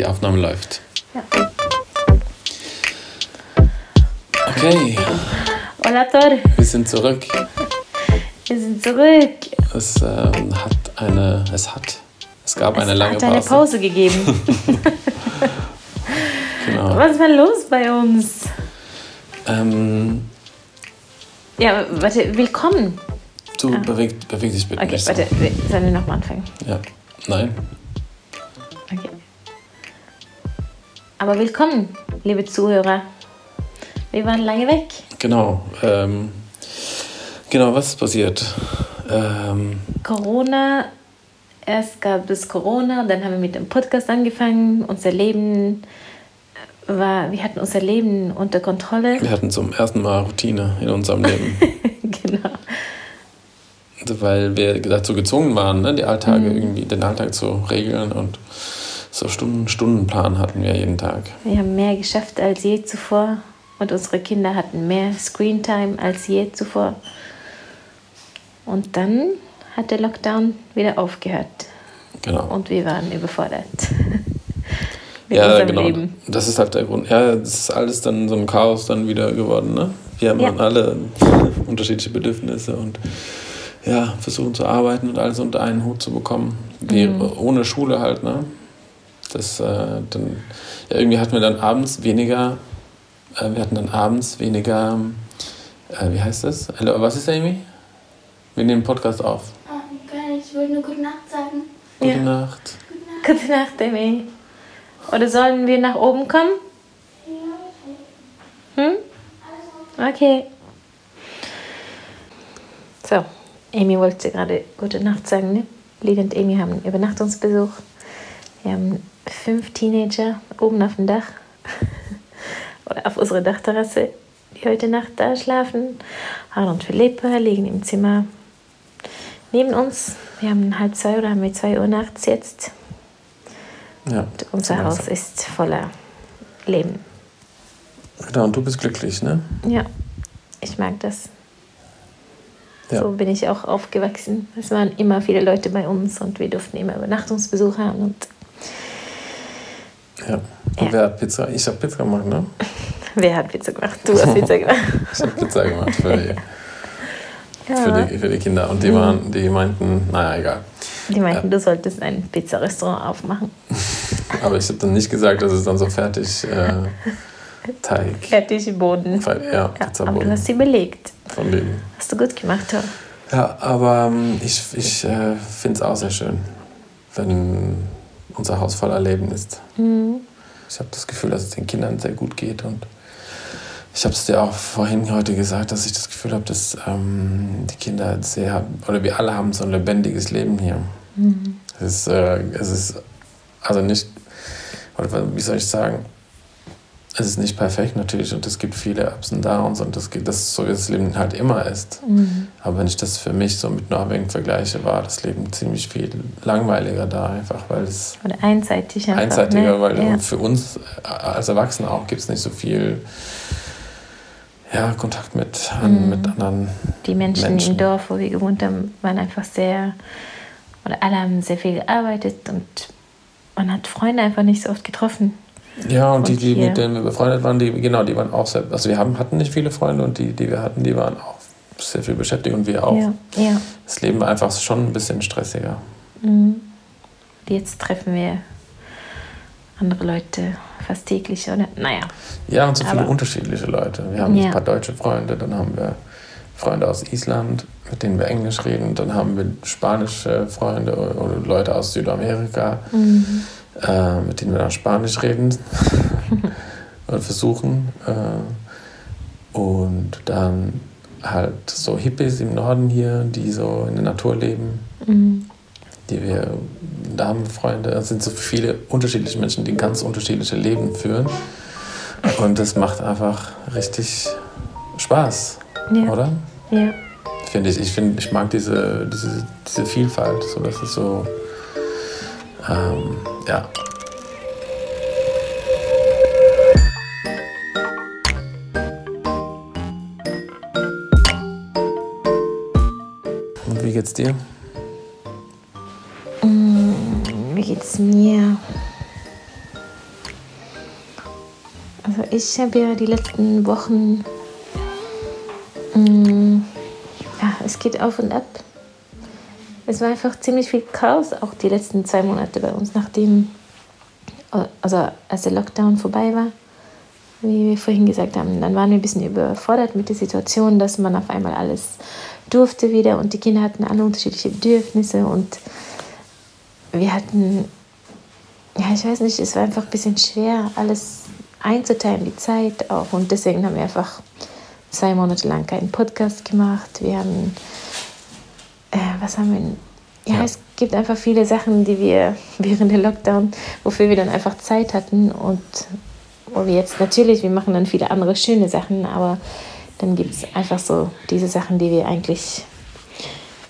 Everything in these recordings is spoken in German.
Die Aufnahme läuft. Ja. Okay, Hola, Tor. wir sind zurück. Wir sind zurück. Es ähm, hat eine, es hat, es gab eine es lange hat eine Pause. Pause gegeben. Genau. Was war los bei uns? Ähm, Ja, warte, willkommen. du beweg, beweg dich bitte Ah. Okay, nicht warte, sollen wir nochmal anfangen? Ja. Nein. Aber willkommen, liebe Zuhörer. Wir waren lange weg. Genau. Ähm, genau, was ist passiert? Ähm, Corona, erst gab es Corona, dann haben wir mit dem Podcast angefangen. Unser Leben war, wir hatten unser Leben unter Kontrolle. wir hatten zum ersten Mal Routine in unserem Leben. genau. weil wir dazu gezwungen waren, ne, die Alltage Mhm. irgendwie, den Alltag zu regeln und so Stunden, Stundenplan hatten wir jeden Tag. Wir haben mehr geschafft als je zuvor und unsere Kinder hatten mehr Screentime als je zuvor. Und dann hat der Lockdown wieder aufgehört Genau. und wir waren überfordert. Mit ja, unserem genau. Leben. Das ist halt der Grund. Ja, das ist alles dann so ein Chaos dann wieder geworden. Ne? Wir haben Ja. dann alle unterschiedliche Bedürfnisse und ja, versuchen zu arbeiten und alles unter einen Hut zu bekommen. Wie, Mhm. Ohne Schule halt, ne? Das, äh, dann, ja, irgendwie hatten wir dann abends weniger, äh, wir hatten dann abends weniger, äh, wie heißt das? Hallo, was ist Amy? Wir nehmen Podcast auf. Ah, gar nicht. Ich wollte nur Gute Nacht sagen. Gute Ja. Nacht. Gute Nacht, Emmy. Oder sollen wir nach oben kommen? Hm? Okay. So, Amy wollte gerade gute Nacht sagen, ne? Lili und Amy haben Übernachtungsbesuch. Wir haben fünf Teenager oben auf dem Dach oder auf unserer Dachterrasse, die heute Nacht da schlafen. Harald und Philippa liegen im Zimmer neben uns. Wir haben halb zwei oder haben wir zwei Uhr nachts jetzt. Ja. Und unser so Haus langsam. ist voller Leben. Genau, und du bist glücklich, ne? Ja, ich mag das. Ja. So bin ich auch aufgewachsen. Es waren immer viele Leute bei uns und wir durften immer Übernachtungsbesuch haben. Und Ja. Und Ja. wer hat Pizza? Ich habe Pizza gemacht, ne? wer hat Pizza gemacht? Du hast Pizza gemacht. Ich habe Pizza gemacht für die, für, Ja. die, für die Kinder. Und die, waren, die meinten, naja, egal. Die meinten, du solltest ein Pizzarestaurant aufmachen. Aber ich habe dann nicht gesagt, dass es dann so fertig äh, Teig. Fertig Boden. Ja, Ja, aber du hast sie belegt. von denen. Hast du gut gemacht, Tom. Ja, aber ähm, ich, ich äh, finde es auch sehr schön, wenn unser Haus voller Leben ist. Mhm. Ich habe das Gefühl, dass es den Kindern sehr gut geht und ich habe es dir auch vorhin heute gesagt, dass ich das Gefühl habe, dass ähm, die Kinder sehr, oder wir alle haben so ein lebendiges Leben hier. Es, ist, äh, es ist also nicht, oder wie soll ich sagen, es ist nicht perfekt natürlich und es gibt viele Ups und Downs und das, geht- das ist so, wie das Leben halt immer ist. Mhm. Aber wenn ich das für mich so mit Norwegen vergleiche, war das Leben ziemlich viel langweiliger da einfach, weil es Oder einseitig einfach. einseitiger, ne? weil ja. für uns als Erwachsene auch gibt es nicht so viel ja, Kontakt mit, an, Mhm. mit anderen. Die Menschen, Menschen. im Dorf, wo wir gewohnt haben, waren einfach sehr, oder alle haben sehr viel gearbeitet und man hat Freunde einfach nicht so oft getroffen. Ja, und die, Und die hier- mit denen wir befreundet waren, die, genau, die waren auch sehr, also wir haben, hatten nicht viele Freunde und die, die wir hatten, die waren auch sehr viel beschäftigt und wir auch. Ja, ja. Das Leben war einfach schon ein bisschen stressiger. Mhm. Jetzt treffen wir andere Leute fast täglich, oder? Naja. Ja, und so viele Aber- unterschiedliche Leute. Wir haben Ja. ein paar deutsche Freunde, dann haben wir Freunde aus Island, mit denen wir Englisch reden, dann haben wir spanische Freunde oder oder Leute aus Südamerika, Mhm. Äh, mit denen wir dann Spanisch reden und versuchen. Äh, und dann halt so Hippies im Norden hier, die so in der Natur leben, Mhm. die wir, da haben wir Freunde. Es sind so viele unterschiedliche Menschen, die ganz unterschiedliche Leben führen. Und das macht einfach richtig Spaß, Ja. oder? Ja. Finde ich. Ich, find, ich mag diese, diese, diese Vielfalt, so dass es so, ähm, ja. Und wie geht's dir? Mm, Wie geht's mir? Also ich habe ja die letzten Wochen, mh, ja, es geht auf und ab. Es war einfach ziemlich viel Chaos, auch die letzten zwei Monate bei uns, nachdem, also als der Lockdown vorbei war, wie wir vorhin gesagt haben, dann waren wir ein bisschen überfordert mit der Situation, dass man auf einmal alles durfte wieder und die Kinder hatten alle unterschiedliche Bedürfnisse und wir hatten, ja, ich weiß nicht, es war einfach ein bisschen schwer, alles einzuteilen, die Zeit auch. Und deswegen haben wir einfach zwei Monate lang keinen Podcast gemacht. Wir haben, was haben wir? Ja, ja, es gibt einfach viele Sachen, die wir während der Lockdown, wofür wir dann einfach Zeit hatten und wo wir jetzt natürlich, wir machen dann viele andere schöne Sachen, aber dann gibt es einfach so diese Sachen, die wir eigentlich,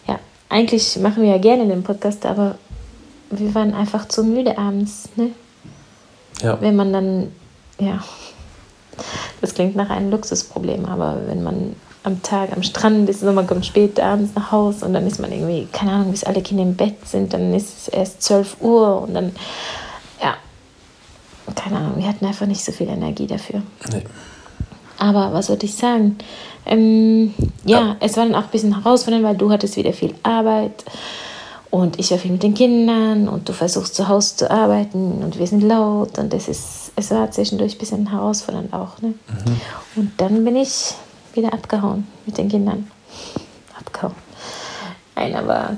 ja, eigentlich machen wir ja gerne den Podcast, aber wir waren einfach zu müde abends, ne? Ja. Wenn man dann, ja, das klingt nach einem Luxusproblem, aber wenn man am Tag am Strand ist, und man kommt spät abends nach Hause und dann ist man irgendwie, keine Ahnung, bis alle Kinder im Bett sind, dann ist es erst 12 Uhr und dann, ja, keine Ahnung, wir hatten einfach nicht so viel Energie dafür. Nee. Aber was wollte ich sagen? Ähm, ja, ja, es war dann auch ein bisschen herausfordernd, weil du hattest wieder viel Arbeit und ich war viel mit den Kindern und du versuchst zu Hause zu arbeiten und wir sind laut und es ist, es war zwischendurch ein bisschen herausfordernd auch. Ne? Mhm. Und dann bin ich wieder abgehauen mit den Kindern. Abgehauen. Nein, aber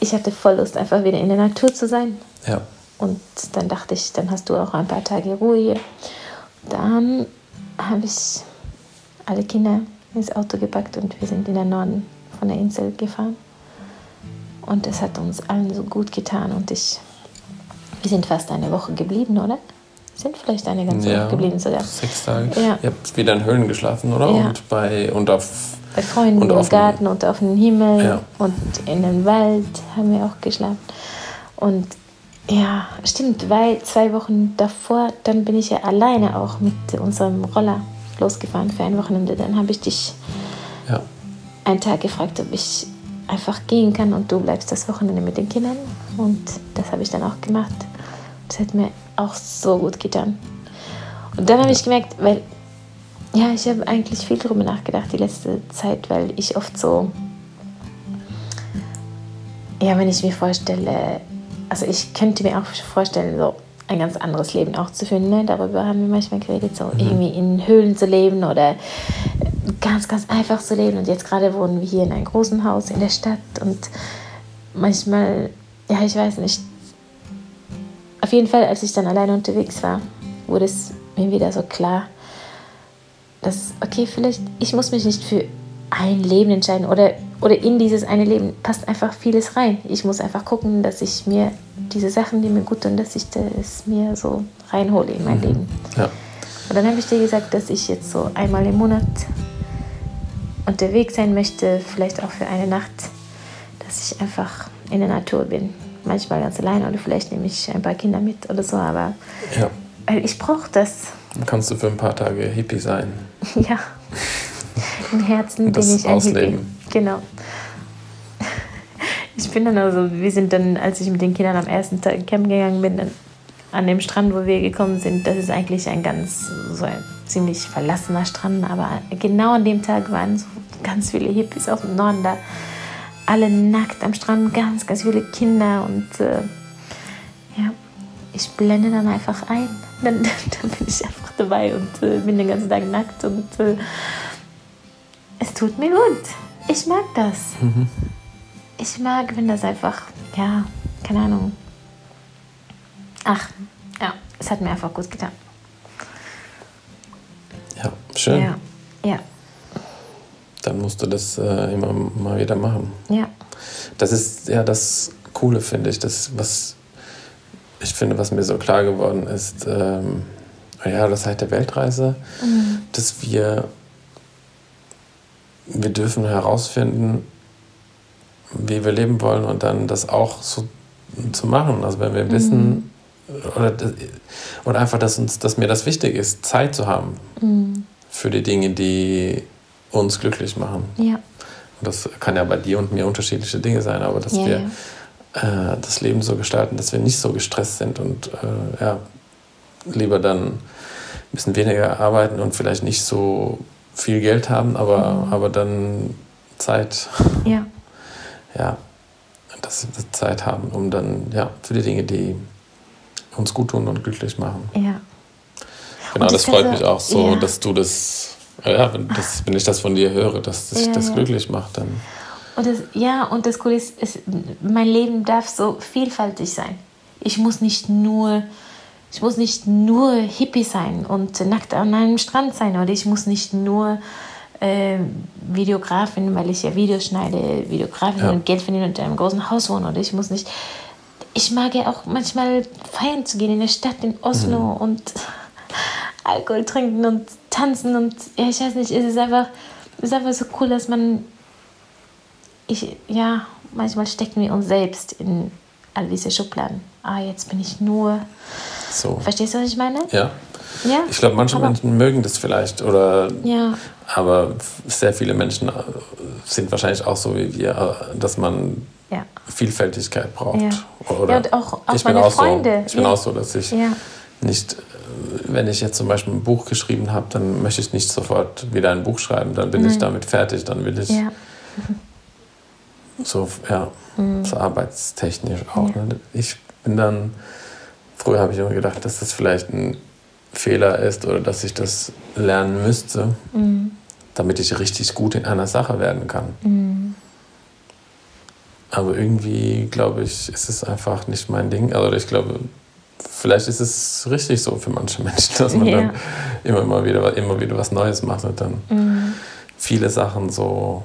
ich hatte voll Lust, einfach wieder in der Natur zu sein. Ja. Und dann dachte ich, dann hast du auch ein paar Tage Ruhe hier. Dann habe ich alle Kinder ins Auto gepackt und wir sind in den Norden von der Insel gefahren. Und es hat uns allen so gut getan und ich, wir sind fast eine Woche geblieben, oder? Sind vielleicht eine ganze ja, Woche geblieben sogar. Sechs Tage. Ja. Ihr habt wieder in Höhlen geschlafen, oder? Ja. Und bei und auf bei Freunden und im Garten und auf dem Himmel ja. und in den Wald haben wir auch geschlafen. Und ja, stimmt, weil zwei Wochen davor, dann bin ich ja alleine auch mit unserem Roller losgefahren für ein Wochenende. Dann habe ich dich ja. einen Tag gefragt, ob ich einfach gehen kann und du bleibst das Wochenende mit den Kindern. Und das habe ich dann auch gemacht. Das hat mir auch so gut getan. Und dann habe ich gemerkt, weil, ja, ich habe eigentlich viel darüber nachgedacht die letzte Zeit, weil ich oft so, ja, wenn ich mir vorstelle, also ich könnte mir auch vorstellen, so ein ganz anderes Leben auch zu führen. Ne? Darüber haben wir manchmal geredet, so mhm. irgendwie in Höhlen zu leben oder ganz, ganz einfach zu leben. Und jetzt gerade wohnen wir hier in einem großen Haus in der Stadt und manchmal, ja, ich weiß nicht. Auf jeden Fall, als ich dann alleine unterwegs war, wurde es mir wieder so klar, dass, okay, vielleicht, ich muss mich nicht für ein Leben entscheiden oder oder in dieses eine Leben passt einfach vieles rein. Ich muss einfach gucken, dass ich mir diese Sachen, die mir gut tun, dass ich das mir so reinhole in mein mhm. Leben. Ja. Und dann habe ich dir gesagt, dass ich jetzt so einmal im Monat unterwegs sein möchte, vielleicht auch für eine Nacht, dass ich einfach in der Natur bin. Manchmal ganz allein oder vielleicht nehme ich ein paar Kinder mit oder so, aber ja. weil ich brauche das. Dann kannst du für ein paar Tage Hippie sein. ja. Im Herzen bin ich ein ausleben. Hippie. Genau. Ich bin dann also, wir sind dann, als ich mit den Kindern am ersten Tag campen gegangen bin, dann an dem Strand, wo wir gekommen sind, das ist eigentlich ein ganz, so ein ziemlich verlassener Strand, aber genau an dem Tag waren so ganz viele Hippies aus dem Norden da, alle nackt am Strand, ganz, ganz viele Kinder und äh, ja, ich blende dann einfach ein. Dann, dann bin ich einfach dabei und äh, bin den ganzen Tag nackt und äh, es tut mir gut ich mag das. Mhm. Ich mag, wenn das einfach, ja, keine Ahnung. Ach, ja, es hat mir einfach gut getan. Ja, schön. Ja, ja. Dann musst du das äh, immer mal wieder machen. Ja. Das ist ja das Coole, finde ich. Das, was ich finde, was mir so klar geworden ist, ähm, ja, das seit der Weltreise, mhm. dass wir wir dürfen herausfinden, wie wir leben wollen und dann das auch so zu machen. Also wenn wir mhm. wissen, oder, oder einfach, dass, uns, dass mir das wichtig ist, Zeit zu haben mhm. für die Dinge, die uns glücklich machen. Ja. Und das kann ja bei dir und mir unterschiedliche Dinge sein, aber dass ja, wir ja. Äh, das Leben so gestalten, dass wir nicht so gestresst sind und äh, ja, lieber dann bisschen weniger arbeiten und vielleicht nicht so viel Geld haben, aber, Mhm. aber dann Zeit, Ja. ja, dass wir Zeit haben, um dann, ja, für die Dinge, die uns gut tun und glücklich machen. Ja. Genau, das freut mich auch so, ja. dass du das, ja, wenn, das, wenn ich das von dir höre, dass dich Ja, das ja. glücklich macht, dann, Und das, ja, und das Coole ist, es, mein Leben darf so vielfältig sein. Ich muss nicht nur, ich muss nicht nur Hippie sein und nackt an einem Strand sein oder ich muss nicht nur äh, Videografin, weil ich ja Videos schneide, Videografin Ja. und Geld verdiene und in einem großen Haus wohne oder ich muss nicht. Ich mag ja auch manchmal feiern zu gehen in der Stadt in Oslo und Alkohol trinken und tanzen und ja, ich weiß nicht, es ist einfach, es ist einfach so cool, dass man ich, ja, manchmal stecken wir uns selbst in all diese Schubladen. Ah, jetzt bin ich nur. so. Verstehst du, was ich meine? Ja. Ja. Ich glaube, manche aber- Menschen mögen das vielleicht oder Ja, aber sehr viele Menschen äh, sind wahrscheinlich auch so wie wir, äh, dass man ja. Vielfältigkeit braucht. Ja. Oder Ja, und auch- auch ich bin meine auch Freunde, So, ich bin auch so, dass ich nicht, äh, wenn ich jetzt zum Beispiel ein Buch geschrieben habe, dann möchte ich nicht sofort wieder ein Buch schreiben. Dann bin ich damit fertig. Dann will ich Ja. so, ja, so arbeitstechnisch auch. Ne? Ich bin dann, früher habe ich immer gedacht, dass das vielleicht ein Fehler ist oder dass ich das lernen müsste, damit ich richtig gut in einer Sache werden kann. Aber irgendwie, glaube ich, ist es einfach nicht mein Ding. Also ich glaube, vielleicht ist es richtig so für manche Menschen, dass man Ja. dann immer, immer, wieder, immer wieder was Neues macht und dann viele Sachen so,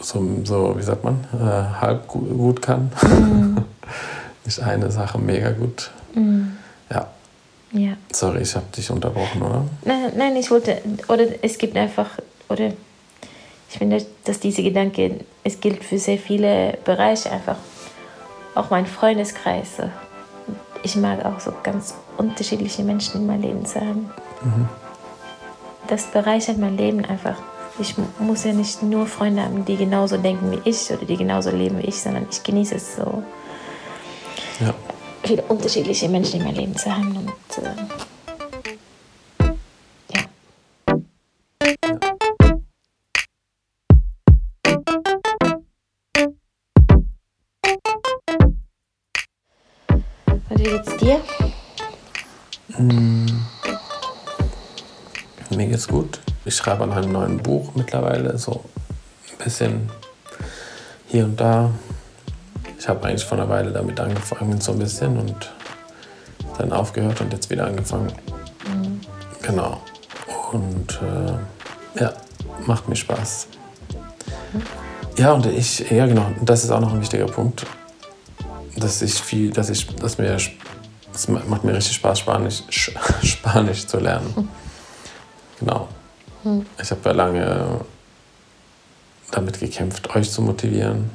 so, so wie sagt man, äh, halb gut, gut kann. nicht eine Sache mega gut. Ja, ja. sorry, ich habe dich unterbrochen, oder? Nein, nein, ich wollte, oder es gibt einfach, oder ich finde, dass diese Gedanke, es gilt für sehr viele Bereiche einfach, auch mein Freundeskreis. Ich mag auch so ganz unterschiedliche Menschen in meinem Leben zu haben. Das bereichert mein Leben einfach. Ich mu- muss ja nicht nur Freunde haben, die genauso denken wie ich oder die genauso leben wie ich, sondern ich genieße es so, Ja. viele unterschiedliche Menschen in meinem Leben zu haben. Und äh, wie geht's dir? Mir geht's gut. Ich schreibe an einem neuen Buch mittlerweile, so ein bisschen hier und da. Ich habe eigentlich vor einer Weile damit angefangen, so ein bisschen und dann aufgehört und jetzt wieder angefangen. Genau. Und äh, ja, macht mir Spaß. Ja, und ich, ja genau, das ist auch noch ein wichtiger Punkt, dass ich viel, dass ich, dass mir, es macht mir richtig Spaß, Spanisch, Sch- Spanisch zu lernen. Genau. Ich habe ja lange damit gekämpft, euch zu motivieren.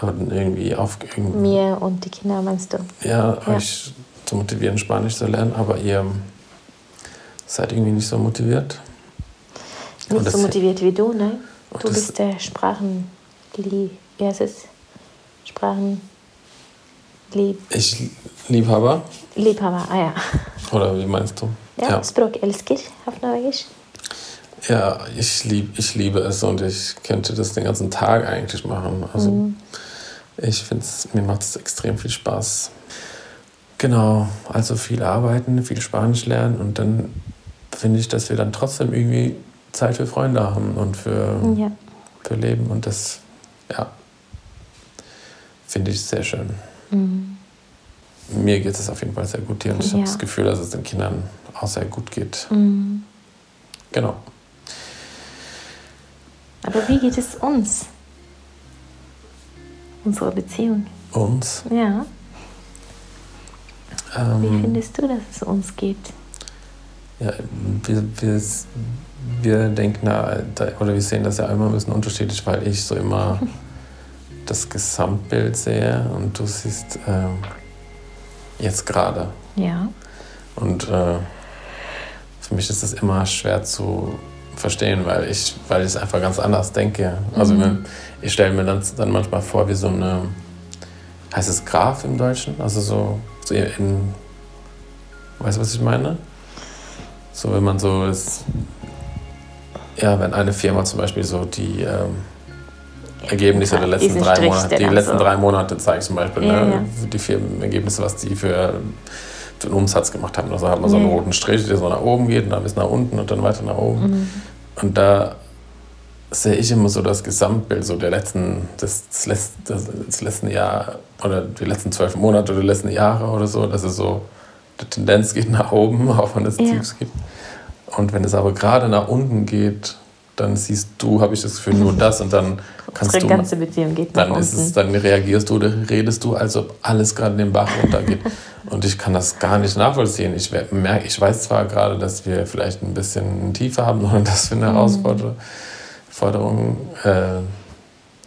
Aber dann irgendwie auf irgendwie, Mir und die Kinder meinst du? ja, Ja. euch zu motivieren, Spanisch zu lernen, aber ihr seid irgendwie nicht so motiviert. Nicht das- so motiviert wie du? Und Du bist der Sprachen... Wie heißt es? Sprachen... Lieb, Ich Liebhaber? Liebhaber, ah ja. Oder wie meinst du? Ja, Ja, språkälsker auf Norwegisch. ja ich, lieb, ich liebe es und ich könnte das den ganzen Tag eigentlich machen. Also Mhm. ich finde es, mir macht es extrem viel Spaß. Genau, also viel arbeiten, viel Spanisch lernen und dann finde ich, dass wir dann trotzdem irgendwie Zeit für Freunde haben und für, Ja. für Leben und das, ja, finde ich sehr schön. Mir geht es auf jeden Fall sehr gut hier und ich habe Ja. das Gefühl, dass es den Kindern auch sehr gut geht. Mhm. Genau. Aber wie geht es uns? Unsere Beziehung. Uns. Ja. Wie Ähm, findest du, dass es uns geht? ja, wir, wir, wir denken da, oder wir sehen das ja immer ein bisschen unterschiedlich, weil ich so immer das Gesamtbild sehe und du siehst ähm, jetzt gerade. Ja. Und äh, für mich ist es immer schwer zu verstehen, weil ich, weil ich es einfach ganz anders denke. Also Mhm. wenn, ich stelle mir dann, dann manchmal vor, wie so eine, heißt es Graph im Deutschen? Also so, so in, Weißt du, was ich meine? So, wenn man so ist. Ja, wenn eine Firma zum Beispiel so die ähm, Ergebnisse der letzten drei Monate, die letzten so. drei Monate zeigt zum Beispiel, ja, ne? ja. die Firmenergebnisse, was die für den Umsatz gemacht haben. Also hat man so einen ja. roten Strich, der so nach oben geht und dann bis nach unten und dann weiter nach oben. Mhm. Und da sehe ich immer so das Gesamtbild so der letzten, des, des, letzten, des letzten Jahr oder die letzten zwölf Monate oder die letzten Jahre oder so, dass es so, die Tendenz geht nach oben, auch wenn es ja. Tiefs gibt. Und wenn es aber gerade nach unten geht, dann siehst du, habe ich das Gefühl, nur das und dann kannst Unsere du. ganze Beziehung geht dann ist es, dann reagierst du oder redest du, als ob alles gerade den Bach runtergeht. und ich kann das gar nicht nachvollziehen. Ich merke, ich weiß zwar gerade, dass wir vielleicht ein bisschen tiefer haben oder dass wir eine mhm. Herausforderung Forderung, äh,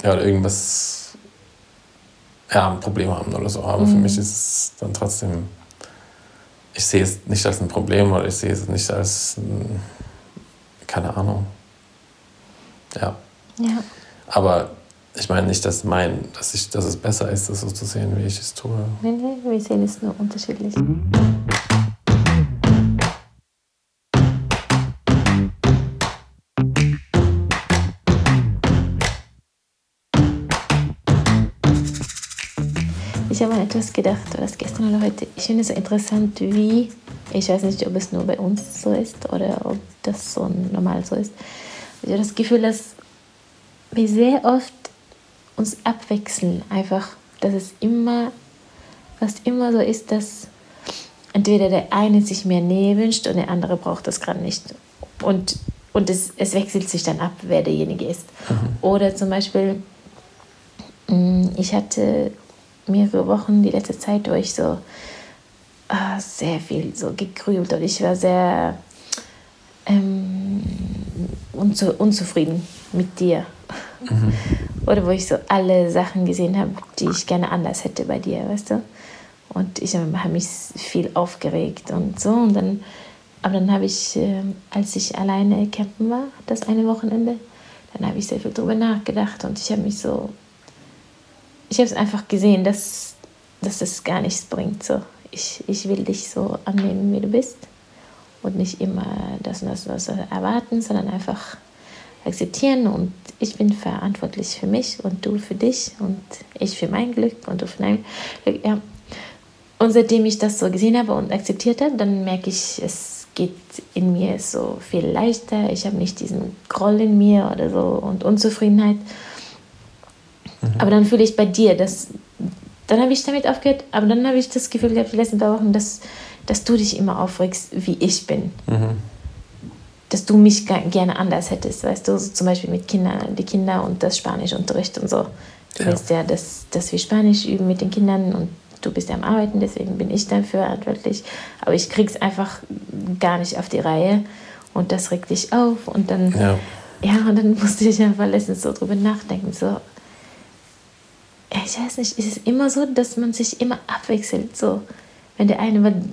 ja, oder irgendwas, ja, ein Problem haben oder so. Aber mhm. für mich ist es dann trotzdem, ich sehe es nicht als ein Problem oder ich sehe es nicht als, keine Ahnung. Ja. ja. Aber ich meine nicht, dass, mein, dass, ich, dass es besser ist, das so zu sehen, wie ich es tue. Nee, nee, wir sehen es nur unterschiedlich. Ich habe an etwas gedacht, was gestern oder heute. Ich finde es so interessant, wie, ich weiß nicht, ob es nur bei uns so ist oder ob das so normal so ist. Ich habe das Gefühl, dass wir sehr oft uns abwechseln. Einfach, dass es immer, fast immer so ist, dass entweder der eine sich mehr Nähe wünscht und der andere braucht das gerade nicht. Und, und es, es wechselt sich dann ab, wer derjenige ist. Mhm. Oder zum Beispiel, mm, ich hatte mehrere Wochen, die letzte Zeit, wo ich so ah, sehr viel so gegrübelt und ich war sehr ähm, unzu unzufrieden mit dir. Mhm. Oder wo ich so alle Sachen gesehen habe, die ich gerne anders hätte bei dir, weißt du? Und ich habe mich viel aufgeregt und so. Und dann, aber dann habe ich, äh, als ich alleine campen war, das eine Wochenende, dann habe ich sehr viel darüber nachgedacht und ich habe mich so, ich habe es einfach gesehen, dass, dass es gar nichts bringt. So. Ich, ich will dich so annehmen, wie du bist und nicht immer das und das, was erwarten, sondern einfach akzeptieren und ich bin verantwortlich für mich und du für dich und ich für mein Glück und du für dein Glück. Ja. Und seitdem ich das so gesehen habe und akzeptiert habe, dann merke ich, es geht in mir so viel leichter. Ich habe nicht diesen Groll in mir oder so und Unzufriedenheit. Mhm. Aber dann fühle ich bei dir, dass dann habe ich damit aufgehört, aber dann habe ich das Gefühl gehabt, die letzten paar Wochen, dass, dass du dich immer aufregst, wie ich bin. Mhm dass du mich gerne anders hättest, weißt du, so zum Beispiel mit Kindern, die Kinder und das Spanischunterricht und so. Du ja. weißt ja, dass, dass wir Spanisch üben mit den Kindern und du bist ja am Arbeiten, deswegen bin ich dafür verantwortlich. Aber ich krieg's einfach gar nicht auf die Reihe und das regt dich auf und dann, ja, ja und dann musste ich einfach letztens so drüber nachdenken, so, ich weiß nicht, ist es immer so, dass man sich immer abwechselt, so, wenn der eine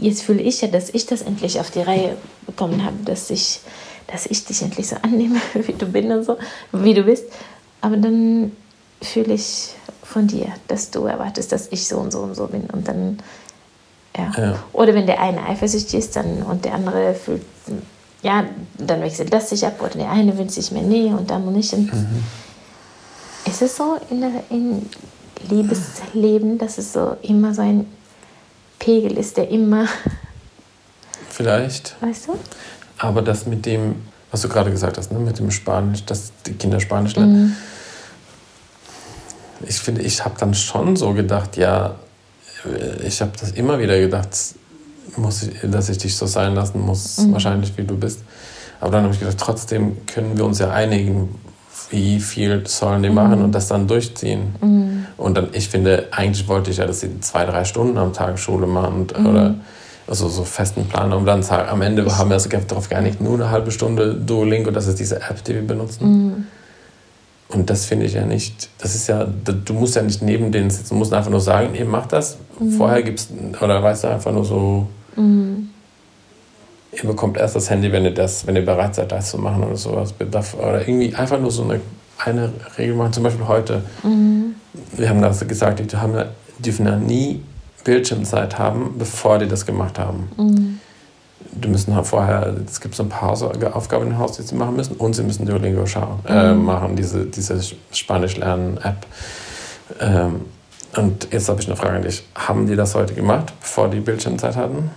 jetzt fühle ich ja, dass ich das endlich auf die Reihe bekommen habe, dass ich, dass ich dich endlich so annehme, wie du bist und so, wie du bist. Aber dann fühle ich von dir, dass du erwartest, dass ich so und so und so bin. Und dann, ja. ja. Oder wenn der eine eifersüchtig ist dann, und der andere fühlt, ja, dann wechselt das sich ab. Oder der eine wünscht sich mehr Nähe und dann nicht. Und mhm. Ist es so in der, im Liebesleben, dass es so immer so ein Pegel ist, der immer. Vielleicht. Weißt du? Aber das mit dem, was du gerade gesagt hast, ne, mit dem Spanisch, dass die Kinder Spanisch lernen. Mhm. Ich finde, ich habe dann schon so gedacht, ja, ich habe das immer wieder gedacht, muss ich, dass ich dich so sein lassen muss, mhm. wahrscheinlich wie du bist. Aber dann habe ich gedacht, trotzdem können wir uns ja einigen, wie viel sollen die mhm. machen und das dann durchziehen. Mhm. Und dann, ich finde, eigentlich wollte ich ja, dass sie zwei, drei Stunden am Tag Schule machen und, mhm. oder also so festen Plan. Und dann am Ende haben wir uns darauf geeinigt, nur eine halbe Stunde Duolingo, das ist diese App, die wir benutzen. Mhm. Und das finde ich ja nicht, das ist ja, du musst ja nicht neben denen sitzen, du musst einfach nur sagen, ihr macht das. Mhm. Vorher gibt's, oder weißt du, einfach nur so, mhm. Ihr bekommt erst das Handy, wenn ihr das, wenn ihr bereit seid, das zu machen oder sowas. Oder irgendwie einfach nur so eine, eine Regel machen, zum Beispiel heute. Mhm. Wir haben das gesagt, die haben, dürfen ja nie Bildschirmzeit haben, bevor die das gemacht haben. Mhm. Die müssen halt vorher, es gibt so ein paar Aufgaben im Haus, die sie machen müssen und sie müssen Duolingo schauen, äh, Mhm. machen, diese, diese Spanisch-Lernen-App. Ähm, und jetzt habe ich eine Frage an dich. Haben die das heute gemacht, bevor die Bildschirmzeit hatten?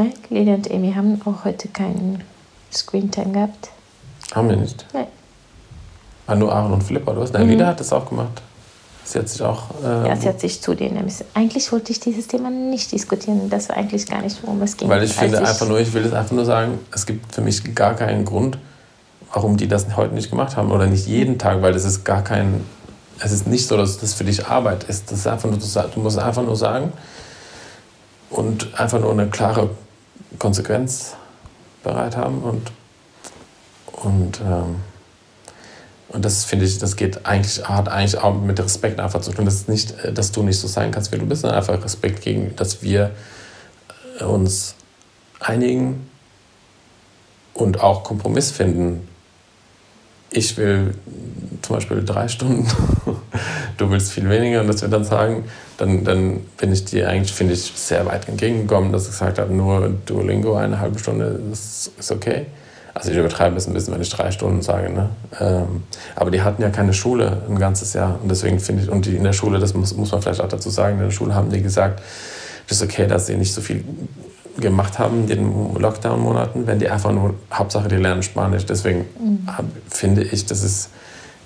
Nein, Lili und Amy haben auch heute keinen Screentime gehabt. Haben wir nicht. Nein. Ah, nur Aaron und Philipp, oder was? Nein, Mhm. Lida hat das auch gemacht. Sie hat sich auch. ähm, Ja, sie hat sich zu denen. Eigentlich wollte ich dieses Thema nicht diskutieren. Das war eigentlich gar nicht, worum es ging. Weil ich finde einfach nur, ich will es einfach nur sagen, es gibt für mich gar keinen Grund, warum die das heute nicht gemacht haben oder nicht jeden Tag, weil das ist gar kein, es ist nicht so, dass das für dich Arbeit ist. Das ist einfach nur, du musst einfach nur sagen und einfach nur eine klare Konsequenz bereit haben und und ähm, und das finde ich, das geht eigentlich, hat eigentlich auch mit Respekt einfach zu tun. Das ist nicht, dass du nicht so sein kannst, wie du bist, sondern einfach Respekt gegen, dass wir äh, uns einigen und auch Kompromiss finden. Ich will zum Beispiel drei Stunden, du willst viel weniger und dass wir dann sagen, dann, dann bin ich dir eigentlich, finde ich, sehr weit entgegengekommen, dass ich gesagt habe, nur Duolingo eine halbe Stunde ist, ist okay. Also ich übertreibe es ein bisschen, wenn ich drei Stunden sage. Ne? Ähm, aber die hatten ja keine Schule ein ganzes Jahr. Und deswegen finde ich, und die in der Schule, das muss, muss man vielleicht auch dazu sagen, in der Schule haben die gesagt, das ist okay, dass sie nicht so viel gemacht haben in den Lockdown-Monaten, wenn die einfach nur, Hauptsache die lernen Spanisch. Deswegen hab, finde ich, dass es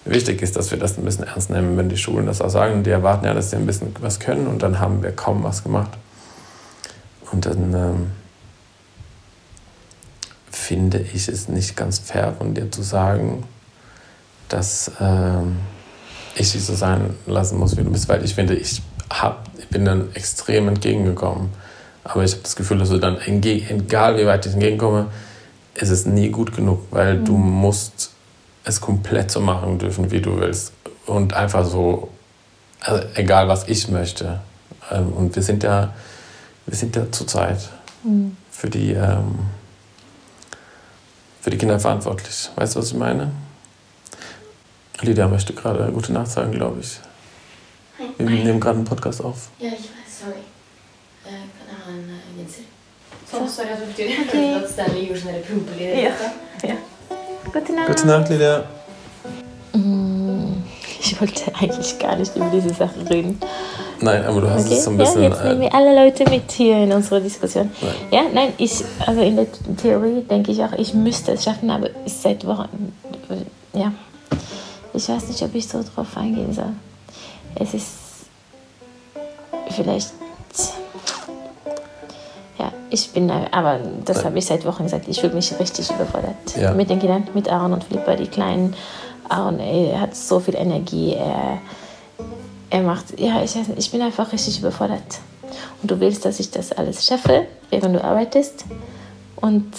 wichtig ist, dass wir das ein bisschen ernst nehmen, wenn die Schulen das auch sagen. Die erwarten ja, dass sie ein bisschen was können und dann haben wir kaum was gemacht. Und dann ähm, finde ich es nicht ganz fair von dir zu sagen, dass ähm, ich dich so sein lassen muss, wie du bist, weil ich finde, ich, hab, ich bin dann extrem entgegengekommen. Aber ich habe das Gefühl, dass du dann, egal wie weit ich entgegenkomme, ist es nie gut genug, weil du musst es komplett so machen dürfen, wie du willst. Und einfach so, also egal was ich möchte. Ähm, Und wir sind ja, wir sind ja zurzeit für die, ähm, für die Kinder verantwortlich. Weißt du, was ich meine? Lydia möchte gerade gute Nacht sagen, glaube ich. Wir nehmen gerade einen Podcast auf. Ja, ich weiß, sorry. Eh, kan jag ha en uh, genser? Sånn, sorry at du forstyrrer. Ok. At Stanley gjorde sånne pumpelyder. Ja. Ja. Gute Nacht. Gute Nacht, Lydia. Mm, Ich wollte eigentlich gar nicht über diese Sache reden. Nein, aber du hast Okay, es so ein ja, bisschen. jetzt nehmen äh, wir alle Leute mit hier in unsere Diskussion. Nein. Ja, nein, ich, also in der Theorie denke ich auch, ich müsste es schaffen, aber ist seit Wochen, ja, ich weiß nicht, ob ich so drauf eingehen soll. Es ist vielleicht, ja, ich bin, aber das habe ich seit Wochen gesagt, ich fühle mich richtig überfordert Ja. mit den Kindern, mit Aaron und Philippa, die Kleinen. Aaron er hat so viel Energie, er, er macht, ja, ich, ich bin einfach richtig überfordert. Und du willst, dass ich das alles schaffe, während du arbeitest. Und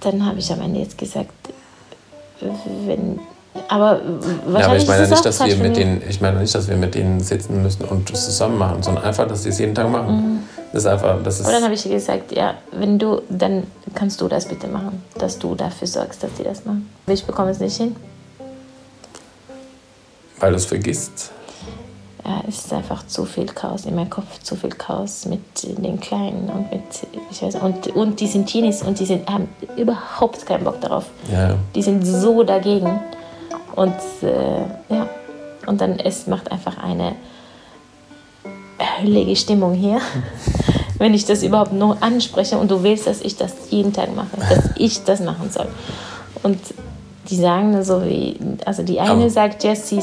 dann habe ich am Ende jetzt gesagt, wenn, aber wahrscheinlich Ja, aber ich meine ist es nicht, dass wir mit denen, ich meine nicht, dass wir mit denen sitzen müssen und das zusammen machen, sondern einfach, dass sie es jeden Tag machen. Das ist einfach, das ist. Und dann habe ich ihr gesagt, ja, wenn du, dann kannst du das bitte machen, dass du dafür sorgst, dass die das machen. Ich bekomme es nicht hin. weil du es vergisst. Ja, es ist einfach zu viel Chaos in meinem Kopf, zu viel Chaos mit den Kleinen und mit, ich weiß, und, und die sind Teenies und die sind, haben überhaupt keinen Bock darauf. Ja, Die sind so dagegen. Und äh, ja, und dann es macht einfach eine höllige Stimmung hier, wenn ich das überhaupt nur anspreche und du willst, dass ich das jeden Tag mache, dass ich das machen soll. Und die sagen so wie, also die eine Aber- sagt, ja, sie,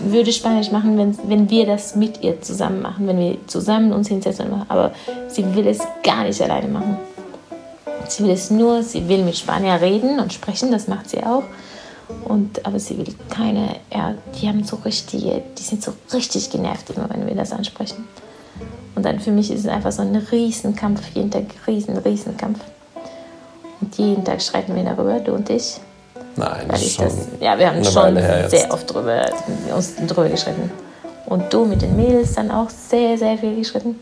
würde Spanisch machen, wenn, wenn wir das mit ihr zusammen machen, wenn wir zusammen uns hinsetzen. Aber sie will es gar nicht alleine machen. Sie will es nur, sie will mit Spanier reden und sprechen, das macht sie auch. Und, aber sie will keine, ja, die haben so richtige, die sind so richtig genervt immer, wenn wir das ansprechen. Und dann für mich ist es einfach so ein Riesenkampf, jeden Tag riesen, Riesenkampf. Und jeden Tag streiten wir darüber, du und ich. nein, Weil ich das, ja, wir haben schon sehr jetzt. oft drüber, uns drüber geschritten. Und du mit den Mädels dann auch sehr, sehr viel geschritten.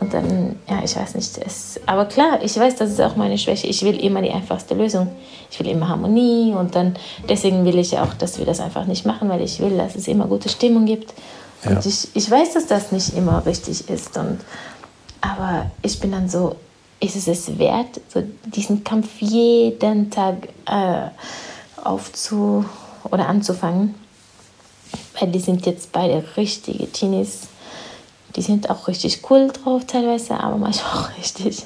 Und dann, ja, ich weiß nicht. Es, aber klar, ich weiß, das ist auch meine Schwäche. Ich will immer die einfachste Lösung. Ich will immer Harmonie und dann, deswegen will ich ja auch, dass wir das einfach nicht machen, weil ich will, dass es immer gute Stimmung gibt. Ja. Und ich, ich weiß, dass das nicht immer richtig ist. Und, aber ich bin dann so, ist es es wert, so diesen Kampf jeden Tag äh, aufzu oder anzufangen? Weil die sind jetzt beide richtige Teenies. Die sind auch richtig cool drauf teilweise, aber manchmal auch richtig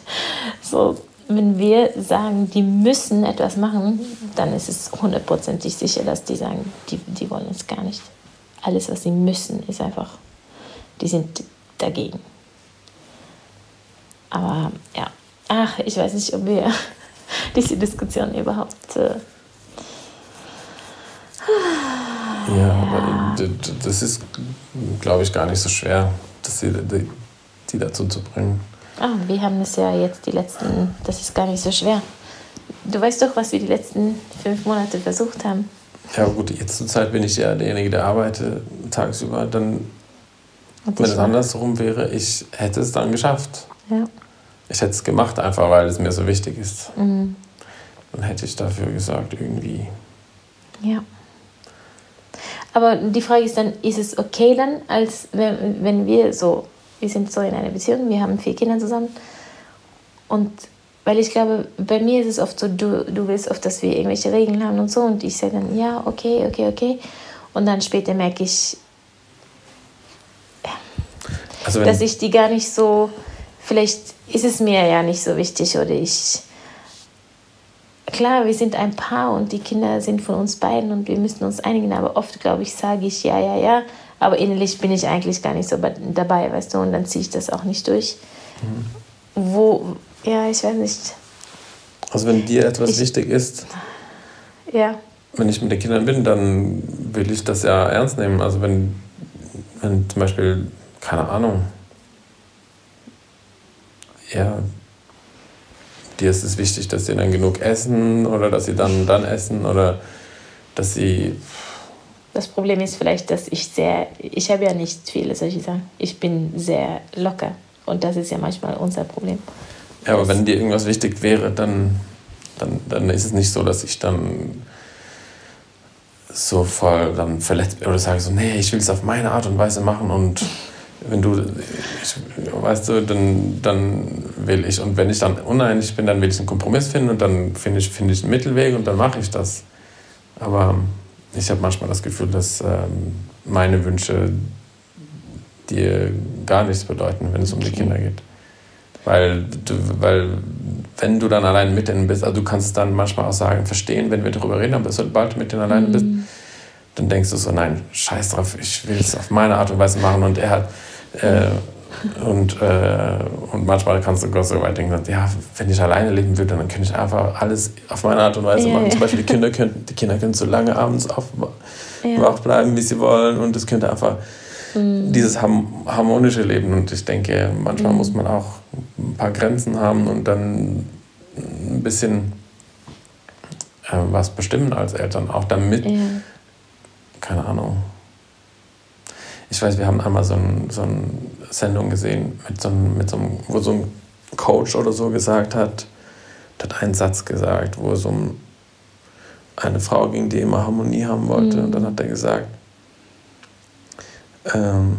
so. Wenn wir sagen, die müssen etwas machen, dann ist es hundertprozentig sicher, dass die sagen, die, die wollen es gar nicht. Alles, was sie müssen, ist einfach, die sind dagegen. Aber ja, ach, ich weiß nicht, ob wir diese Diskussion überhaupt. Äh ja, ja, das ist, glaube ich, gar nicht so schwer, das die, die, die dazu zu bringen. Ah, wir haben es ja jetzt die letzten, das ist gar nicht so schwer. Du weißt doch, was wir die letzten fünf Monate versucht haben. Ja, gut, jetzt zur Zeit bin ich ja derjenige, der arbeitet tagsüber. Dann, wenn es andersrum wäre, ich hätte es dann geschafft. Ja. Ich hätte es gemacht, einfach weil es mir so wichtig ist. Mhm. Dann hätte ich dafür gesagt, irgendwie. Ja. Aber die Frage ist dann, ist es okay dann, als wenn, wenn wir so, wir sind so in einer Beziehung, wir haben vier Kinder zusammen und weil ich glaube, bei mir ist es oft so, du, du willst oft, dass wir irgendwelche Regeln haben und so. Und ich sage dann, ja, okay, okay, okay. Und dann später merke ich, ja, also dass ich die gar nicht so, vielleicht ist es mir ja nicht so wichtig oder ich, klar, wir sind ein Paar und die Kinder sind von uns beiden und wir müssen uns einigen, aber oft, glaube ich, sage ich ja, ja, ja, aber innerlich bin ich eigentlich gar nicht so dabei, weißt du, und dann ziehe ich das auch nicht durch. Mhm. Wo, ja, ich weiß nicht. Also wenn dir etwas ich, wichtig ist, ja. wenn ich mit den Kindern bin, dann will ich das ja ernst nehmen. Also wenn, wenn zum Beispiel, keine Ahnung, ja, dir ist es wichtig, dass sie dann genug essen oder dass sie dann dann essen oder dass sie... Das Problem ist vielleicht, dass ich sehr, ich habe ja nicht viele solche Sachen. Ich bin sehr locker und das ist ja manchmal unser Problem. Ja, aber wenn dir irgendwas wichtig wäre, dann, dann, dann ist es nicht so, dass ich dann so voll dann verletzt bin oder sage so, nee, ich will es auf meine Art und Weise machen und wenn du, ich, weißt du, dann, dann will ich und wenn ich dann uneinig bin, dann will ich einen Kompromiss finden und dann finde ich, find ich einen Mittelweg und dann mache ich das. Aber ich habe manchmal das Gefühl, dass ähm, meine Wünsche dir gar nichts bedeuten, wenn es um die Kinder geht. Weil, du, weil wenn du dann allein mit denen bist, also du kannst es dann manchmal auch sagen, verstehen, wenn wir darüber reden, aber sobald du mit denen alleine bist, mhm. Dann denkst du so, nein, scheiß drauf, ich will es auf meine Art und Weise machen. Und er hat, äh, und, äh, und manchmal kannst du Gott so weit denken, ja, wenn ich alleine leben würde, dann könnte ich einfach alles auf meine Art und Weise machen. Ja. Zum Beispiel die Kinder können, die Kinder können so lange abends auf, ja. wach bleiben, wie sie wollen und es könnte einfach mhm. dieses harmonische Leben. Und ich denke, manchmal mhm. muss man auch ein paar Grenzen haben und dann ein bisschen äh, was bestimmen als Eltern, auch damit, ja. Keine Ahnung. Ich weiß, wir haben einmal so, ein, so eine Sendung gesehen, mit so, einem, mit so einem, wo so ein Coach oder so gesagt hat, hat einen Satz gesagt, wo es um eine Frau ging, die immer Harmonie haben wollte. Mhm. Und dann hat er gesagt, ähm,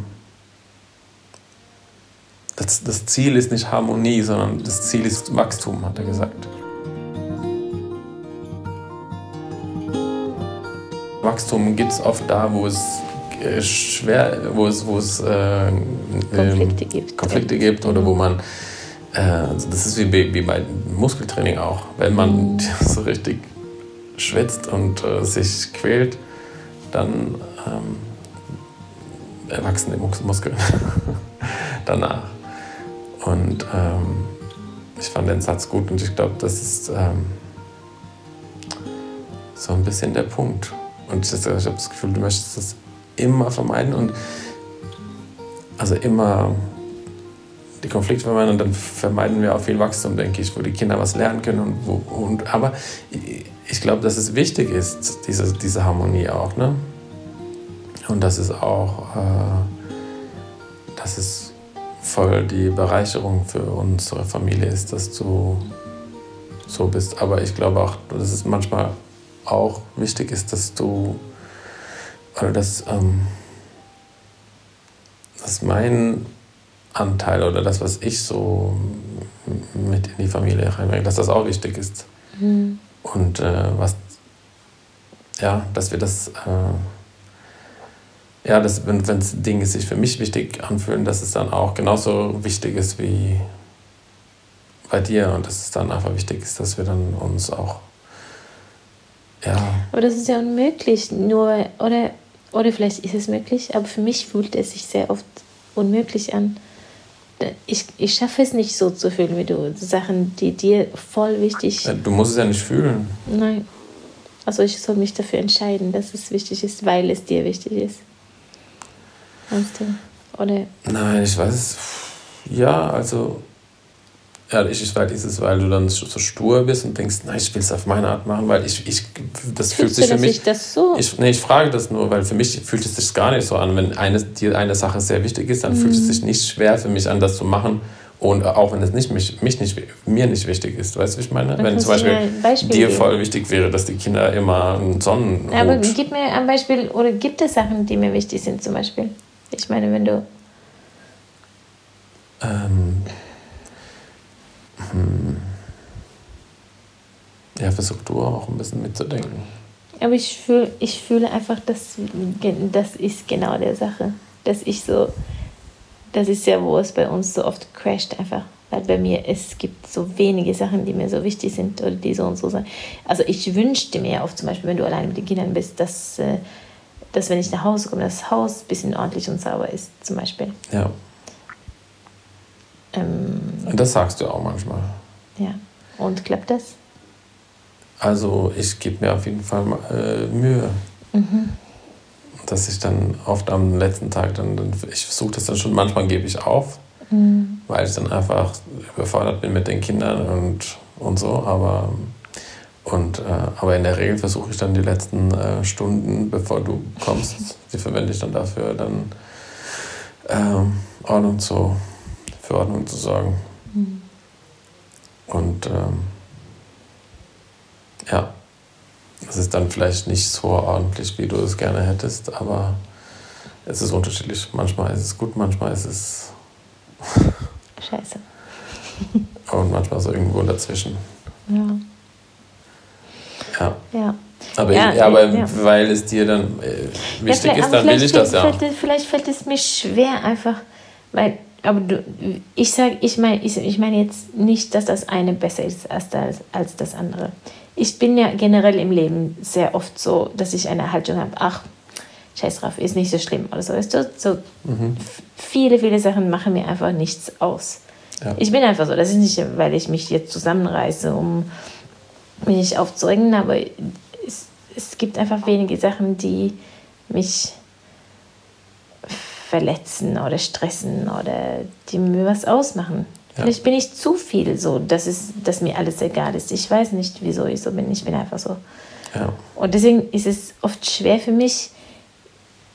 das, das Ziel ist nicht Harmonie, sondern das Ziel ist Wachstum, hat er gesagt. Wachstum gibt es oft da, wo es äh, schwer, wo es, wo es äh, Konflikte, ähm, gibt. Konflikte gibt oder wo man, äh, das ist wie, wie bei Muskeltraining auch, wenn man mhm. so richtig schwitzt und äh, sich quält, dann ähm, erwachsen die Muskeln danach. Und ähm, ich fand den Satz gut und ich glaube, das ist ähm, so ein bisschen der Punkt. Und ich, habe das Gefühl, du möchtest das immer vermeiden und also immer die Konflikte vermeiden und dann vermeiden wir auch viel Wachstum, denke ich, wo die Kinder was lernen können. Und wo, und, aber ich glaube, dass es wichtig ist, diese, diese Harmonie auch. Ne? Und das ist auch, äh, dass es voll die Bereicherung für unsere Familie ist, dass du so bist. Aber ich glaube auch, dass es manchmal auch wichtig ist, dass du, oder dass, ähm, was mein Anteil oder das, was ich so mit in die Familie reinbringe, dass das auch wichtig ist. Mhm. Und äh, was, ja, dass wir das, äh, ja, dass, wenn, wenn Dinge sich für mich wichtig anfühlen, dass es dann auch genauso wichtig ist wie bei dir und dass es dann einfach wichtig ist, dass wir dann uns auch, ja. Aber das ist ja unmöglich, nur, oder, oder vielleicht ist es möglich, aber für mich fühlt es sich sehr oft unmöglich an. Ich, ich schaffe es nicht so zu fühlen wie du. Sachen, die dir voll wichtig sind. Du musst es ja nicht fühlen. Nein. Also ich soll mich dafür entscheiden, dass es wichtig ist, weil es dir wichtig ist. Meinst du? Oder? Nein, ich weiß. Ja, also ja, ich, ich weiß, ist es, weil du dann so stur bist und denkst, nein, ich will es auf meine Art machen, weil ich, ich das fühlt sich du, für mich. Ich das so? Ich, nee, ich frage das nur, weil für mich fühlt es sich gar nicht so an. Wenn eine, dir eine Sache sehr wichtig ist, dann mhm. fühlt es mhm. sich nicht schwer für mich an, das zu machen. Und auch wenn es nicht, mich, mich nicht, mir nicht wichtig ist, weißt du, ich meine? Dann wenn zum Beispiel, Beispiel dir geben. voll wichtig wäre, dass die Kinder immer einen Sonnen. Aber gib mir ein Beispiel, oder gibt es Sachen, die mir wichtig sind, zum Beispiel? Ich meine, wenn du. Ähm, hm. Ja, versuch du auch ein bisschen mitzudenken. Aber ich, fühl, ich fühle einfach, dass das ist genau der Sache. Dass ich so, das ist ja, wo es bei uns so oft crasht einfach. Weil bei mir, es gibt so wenige Sachen, die mir so wichtig sind oder die so und so sind. Also ich wünschte mir oft zum Beispiel, wenn du alleine mit den Kindern bist, dass, äh, dass wenn ich nach Hause komme, das Haus ein bisschen ordentlich und sauber ist zum Beispiel. Ja. Ähm, das sagst du auch manchmal. Ja. Und klappt das? Also ich gebe mir auf jeden Fall äh, Mühe. Mhm. Dass ich dann oft am letzten Tag dann, dann ich versuche das dann schon, manchmal gebe ich auf, mhm. weil ich dann einfach überfordert bin mit den Kindern und, und so, aber und, äh, aber in der Regel versuche ich dann die letzten äh, Stunden, bevor du kommst, die verwende ich dann dafür, dann ähm, Ordnung zu für Ordnung zu sorgen. Mhm. Und ähm, ja, es ist dann vielleicht nicht so ordentlich, wie du es gerne hättest, aber es ist unterschiedlich. Manchmal ist es gut, manchmal ist es scheiße. Und manchmal so irgendwo dazwischen. Ja. Ja. ja. Aber, ja, ich, aber ja. weil es dir dann äh, wichtig ist, dann will ich das ja. Fällt, vielleicht fällt es mir schwer, einfach, weil aber du, ich sage, ich meine ich, ich mein jetzt nicht, dass das eine besser ist als das, als das andere. Ich bin ja generell im Leben sehr oft so, dass ich eine Haltung habe, ach, scheiß drauf, ist nicht so schlimm oder so. Weißt du? so mhm. Viele, viele Sachen machen mir einfach nichts aus. Ja. Ich bin einfach so. Das ist nicht, weil ich mich jetzt zusammenreiße, um mich aufzuregen, aber es, es gibt einfach wenige Sachen, die mich verletzen oder stressen oder die mir was ausmachen. Ja. Vielleicht bin ich zu viel so, dass, es, dass mir alles egal ist. Ich weiß nicht, wieso ich so bin. Ich bin einfach so. Ja. Und deswegen ist es oft schwer für mich,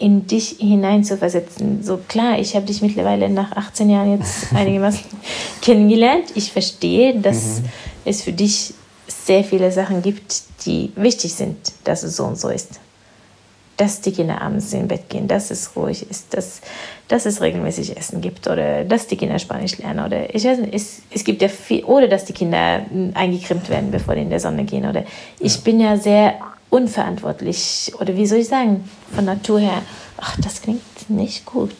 in dich hineinzuversetzen. So klar, ich habe dich mittlerweile nach 18 Jahren jetzt einigermaßen kennengelernt. Ich verstehe, dass mhm. es für dich sehr viele Sachen gibt, die wichtig sind, dass es so und so ist dass die Kinder abends ins Bett gehen, dass es ruhig ist, dass, dass es regelmäßig Essen gibt oder dass die Kinder Spanisch lernen oder ich weiß nicht, es, es gibt ja viel, oder dass die Kinder eingekrimmt werden, bevor die in der Sonne gehen oder ich bin ja sehr unverantwortlich oder wie soll ich sagen, von Natur her, ach, das klingt nicht gut.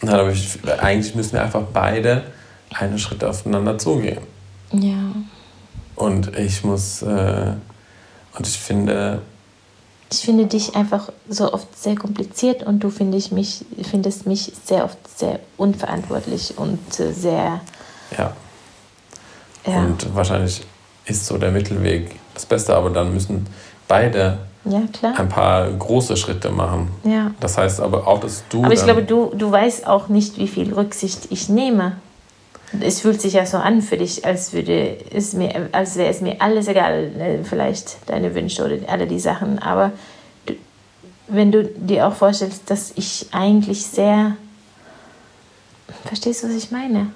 Nein, aber ich, eigentlich müssen wir einfach beide einen Schritt aufeinander zugehen. Ja. Und ich muss äh, und ich finde. Ich finde dich einfach so oft sehr kompliziert und du find ich mich, findest mich sehr oft sehr unverantwortlich und äh, sehr. Ja. ja. Und wahrscheinlich ist so der Mittelweg das Beste, aber dann müssen beide ja, ein paar große Schritte machen. Ja. Das heißt aber auch, dass du. Aber ich glaube, du, du weißt auch nicht, wie viel Rücksicht ich nehme es fühlt sich ja so an für dich, als würde es mir, als wäre es mir alles egal, äh, vielleicht deine Wünsche oder alle die Sachen. Aber du, wenn du dir auch vorstellst, dass ich eigentlich sehr, verstehst du, was ich meine?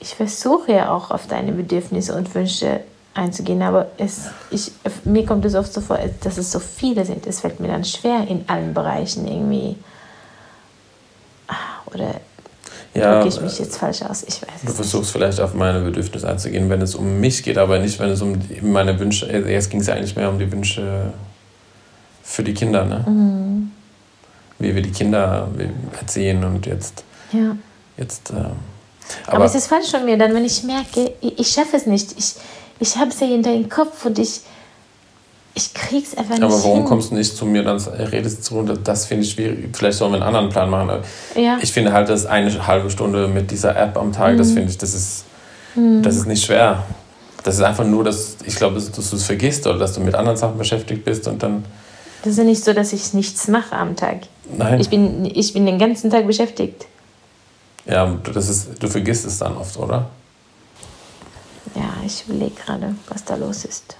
Ich versuche ja auch auf deine Bedürfnisse und Wünsche einzugehen. Aber es, ich, mir kommt es oft so vor, dass es so viele sind. Es fällt mir dann schwer, in allen Bereichen irgendwie. Ah, Oder Ja, drücke ich mich jetzt falsch aus? Ich weiß Du versuchst vielleicht auf meine Bedürfnisse einzugehen, wenn es um mich geht, aber nicht, wenn es um meine Wünsche. Jetzt ging es ja eigentlich mehr um die Wünsche für die Kinder, ne? Mhm. Wie wir die Kinder erziehen und jetzt. Ja. jetzt ähm, Aber, aber es ist falsch von mir, dann wenn ich merke, ich, ich schaffe es nicht. Ich, ich habe es ja hinter den Kopf und ich, ich krieg's einfach nicht aber warum hin. kommst du nicht zu mir, dann redest du, das- das finde ich schwierig. Vielleicht sollen wir einen anderen Plan machen. Ja. Ich finde halt, dass eine halbe Stunde mit dieser App am Tag, Mhm. das finde ich, das ist, das ist nicht schwer. Das ist einfach nur, dass ich glaube, dass, dass du es vergisst oder dass du mit anderen Sachen beschäftigt bist und dann. Das ist ja nicht so, dass ich nichts mache am Tag. Nein. Ich bin, ich bin den ganzen Tag beschäftigt. Ja, das ist, du vergisst es dann oft, oder? Ja, ich überlege gerade, was da los ist.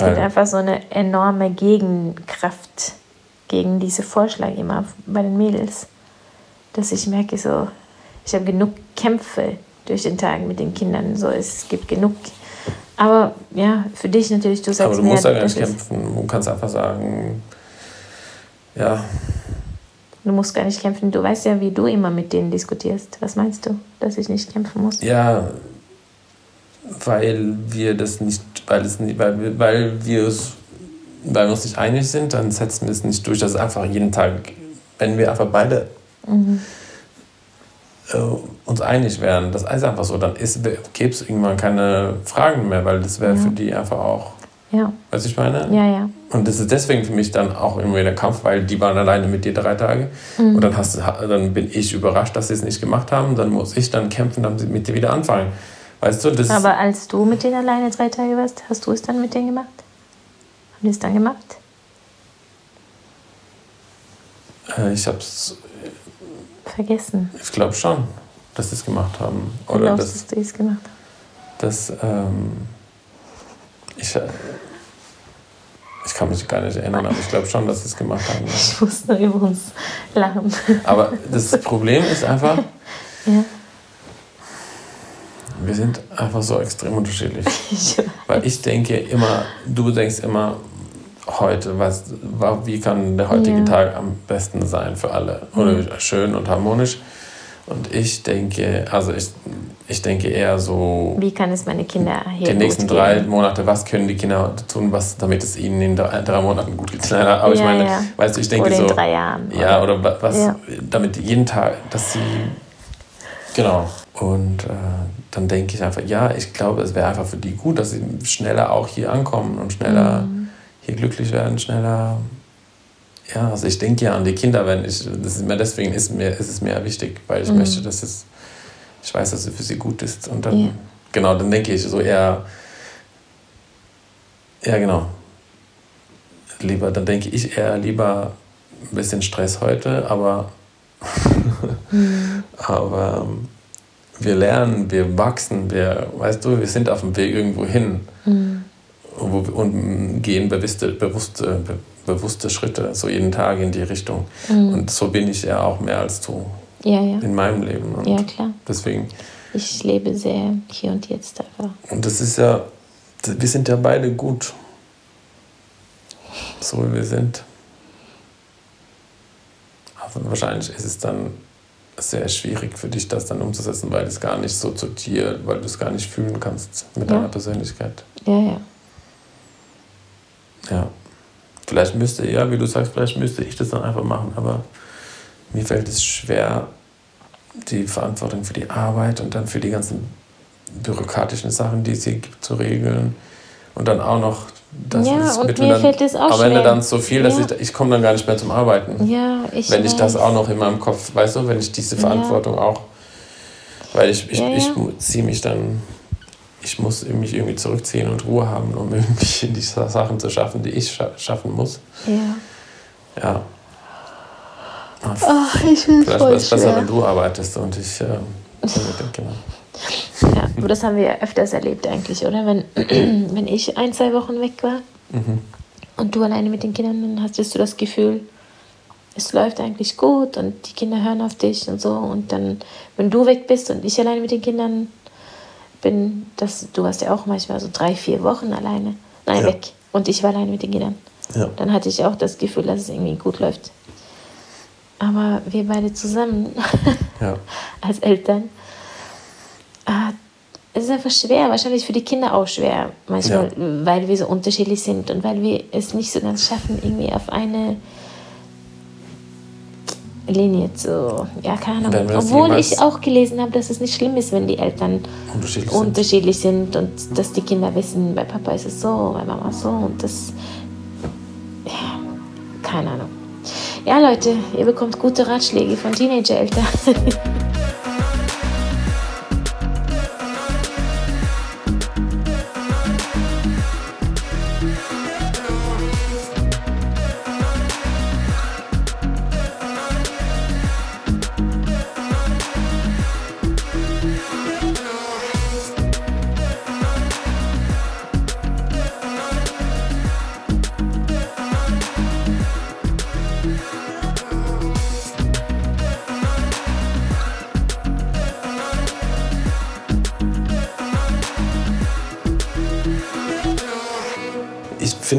Es gibt einfach so eine enorme Gegenkraft gegen diese Vorschlag immer bei den Mädels, dass ich merke so, ich habe genug Kämpfe durch den Tag mit den Kindern, so es gibt genug. Aber ja, für dich natürlich, du sagst Aber du musst ja nicht kämpfen. Du kannst einfach sagen, ja, Du musst gar nicht kämpfen. Du weißt ja, wie du immer mit denen diskutierst. Was meinst du, dass ich nicht kämpfen muss? ja, weil wir das nicht, weil es weil wir, weil wir es, weil wir uns nicht einig sind, dann setzen wir es nicht durch. Das ist einfach jeden Tag, wenn wir einfach beide äh, uns einig wären, das ist einfach so, dann gäbe es irgendwann keine Fragen mehr, weil das wäre Ja. für die einfach auch, Ja, weißt du, ich meine? ja, ja. Und das ist deswegen für mich dann auch irgendwie der Kampf, weil die waren alleine mit dir drei Tage. Und dann, hast, du- dann bin ich überrascht, dass sie es nicht gemacht haben. Dann muss ich dann kämpfen, dann sie mit dir wieder anfangen. Weißt du, das Aber als du mit denen alleine drei Tage warst, hast du es dann mit denen gemacht? Haben die es dann gemacht? äh, ich hab's, Vergessen. ich glaube schon, dass sie es gemacht haben. Du Oder glaubst, dass, dass die es gemacht haben? dass ähm, ich, äh, ich kann mich gar nicht erinnern, aber ich glaube schon, dass sie es gemacht haben. ja. Ich muss nur über uns lachen. Aber das Problem ist einfach, ja, wir sind einfach so extrem unterschiedlich. ich, Weil ich denke immer, du denkst immer, heute, was, wa- wie kann der heutige Ja. Tag am besten sein für alle? Oder schön und harmonisch. Und ich denke, also ich, ich denke eher so, wie kann es meine Kinder hier die nächsten drei gehen? Monate, was können die Kinder tun, was, damit es ihnen in drei, drei Monaten gut geht? Nein, Aber ich Ja, meine, ja. weißt du, ich denke Oder so, in drei Jahren. ja, oder wa- was, damit jeden Tag, dass sie, genau. Und äh, dann denke ich einfach, ja, ich glaube, es wäre einfach für die gut, dass sie schneller auch hier ankommen und schneller Mhm. hier glücklich werden, schneller. Ja, also ich denke ja an die Kinder, wenn ich, das ist mir, deswegen ist, mir, ist es mir wichtig, weil ich möchte, dass es, ich weiß, dass es für sie gut ist. Und dann, Mhm. Ja. genau, dann denke ich so eher, ja, genau. Lieber, dann denke ich eher lieber ein bisschen Stress heute, aber, Mhm. aber ähm, wir lernen, wir wachsen, wir, weißt du, wir sind auf dem Weg irgendwo hin Mhm. wir, und gehen bewusste, bewusste, be, bewusste Schritte, so jeden Tag in die Richtung. Mhm. Und so bin ich ja auch mehr als du Ja, ja. in meinem Leben. Und Ja, klar. deswegen, Ich lebe sehr hier und jetzt einfach. und das ist ja, wir sind ja beide gut, so wie wir sind. Aber wahrscheinlich ist es dann sehr schwierig für dich, das dann umzusetzen, weil es gar nicht so zu dir, weil du es gar nicht fühlen kannst mit Ja. deiner Persönlichkeit. Ja, ja. Ja. Vielleicht müsste, ja, wie du sagst, vielleicht müsste ich das dann einfach machen, aber mir fällt es schwer, die Verantwortung für die Arbeit und dann für die ganzen bürokratischen Sachen, die es hier gibt, zu regeln. Und dann auch noch, das Ja, ist und mir dann, fällt es auch am Ende schwer. dann so viel, dass Ja. ich, ich komme dann gar nicht mehr zum Arbeiten. Ja, ich wenn ich das weiß. auch noch in meinem Kopf, weißt du, wenn ich diese Ja. Verantwortung auch, weil ich, ich, Ja, ich ja. ziehe mich dann, ich muss mich irgendwie zurückziehen und Ruhe haben, um irgendwie die Sachen zu schaffen, die ich scha schaffen muss. Ja. Ja. Ach, ich Vielleicht wäre es besser, wenn du arbeitest und ich äh, genau. Ja, aber das haben wir ja öfters erlebt eigentlich, oder? Wenn, wenn ich ein, zwei Wochen weg war Mhm. und du alleine mit den Kindern, dann hattest du das Gefühl, es läuft eigentlich gut und die Kinder hören auf dich und so. Und dann, wenn du weg bist und ich alleine mit den Kindern bin, das, du warst ja auch manchmal so drei, vier Wochen alleine, nein, Ja. weg. Und ich war alleine mit den Kindern. Ja. Dann hatte ich auch das Gefühl, dass es irgendwie gut läuft. Aber wir beide zusammen Ja. als Eltern, äh, es ist einfach schwer, wahrscheinlich für die Kinder auch schwer, manchmal, weil wir so unterschiedlich sind und weil wir es nicht so ganz schaffen, irgendwie auf eine Linie zu, ja, keine Ahnung. Obwohl ich auch gelesen habe, dass es nicht schlimm ist, wenn die Eltern Unterschiedlich sind. unterschiedlich sind und dass die Kinder wissen, bei Papa ist es so, bei Mama so und das, ja, keine Ahnung. Ja, Leute, ihr bekommt gute Ratschläge von Teenager-Eltern.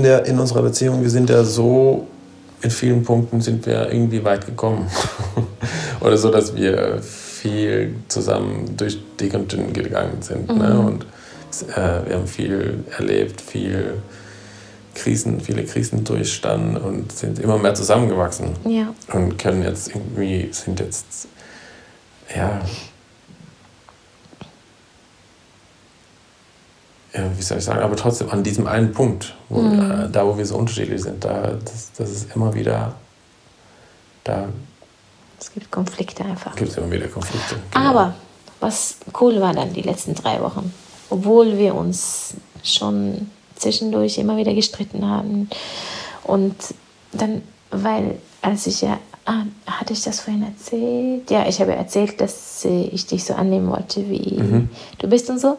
ja in unserer Beziehung, wir sind ja so, in vielen Punkten sind wir irgendwie weit gekommen. Oder so, dass wir viel zusammen durch dick und dünn gegangen sind. Ne? Und äh, wir haben viel erlebt, viel Krisen, viele Krisen durchstanden und sind immer mehr zusammengewachsen. ja, Und können jetzt irgendwie, sind jetzt, ja, ja, wie soll ich sagen, aber trotzdem an diesem einen Punkt, wo, äh, da wo wir so unterschiedlich sind, da, das, das ist immer wieder, da es gibt Konflikte einfach. gibt es immer wieder Konflikte. Genau. Aber was cool war dann die letzten drei Wochen, obwohl wir uns schon zwischendurch immer wieder gestritten haben und dann, weil als ich ja, ah, hatte ich das vorhin erzählt? Ja, ich habe erzählt, dass ich dich so annehmen wollte, wie du bist und so.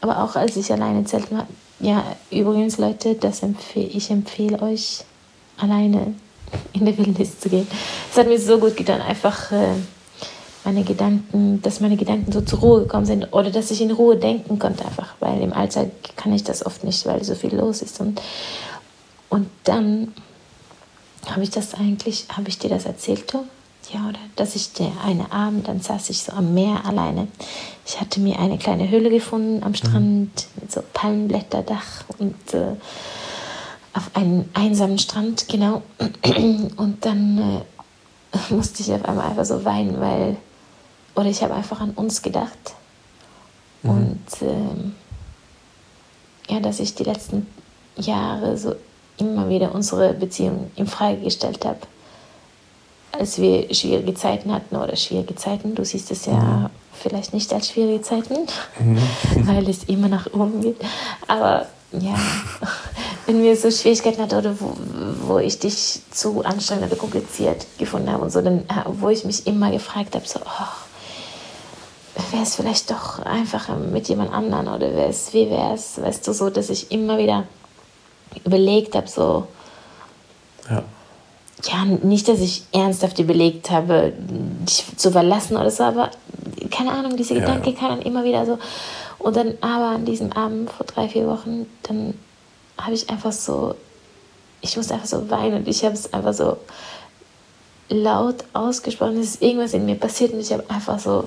Aber auch als ich alleine zelten war, ja, übrigens Leute, das empfehle, ich empfehle euch, alleine in der Wildnis zu gehen. Es hat mir so gut getan, einfach äh, meine Gedanken, dass meine Gedanken so zur Ruhe gekommen sind oder dass ich in Ruhe denken konnte einfach, weil im Alltag kann ich das oft nicht, weil so viel los ist und und dann habe ich das eigentlich, habe ich dir das erzählt, Tom? Ja, oder? Dass ich der eine Abend, dann saß ich so am Meer alleine. Ich hatte mir eine kleine Höhle gefunden am Strand mit so Palmenblätterdach und äh, auf einem einsamen Strand, genau. Und dann äh, musste ich auf einmal einfach so weinen, weil, oder ich habe einfach an uns gedacht. Und ähm, ja, dass ich die letzten Jahre so immer wieder unsere Beziehung in Frage gestellt habe. Als wir schwierige Zeiten hatten oder schwierige Zeiten, du siehst es ja vielleicht nicht als schwierige Zeiten, weil es immer nach oben geht. Aber ja, wenn wir so Schwierigkeiten hatten oder wo, wo ich dich zu anstrengend oder kompliziert gefunden habe und so, dann, äh, wo ich mich immer gefragt habe, so, oh, wäre es vielleicht doch einfacher mit jemand anderen oder wäre es, wie wäre es, weißt du, so, dass ich immer wieder überlegt habe, so, Ja. Ja, nicht, dass ich ernsthaft überlegt habe, dich zu verlassen oder so, aber keine Ahnung, diese Ja, Gedanke ja. kam dann immer wieder so. Und dann aber an diesem Abend vor drei, vier Wochen, dann habe ich einfach so, ich musste einfach so weinen und ich habe es einfach so laut ausgesprochen. Es ist irgendwas in mir passiert und ich habe einfach so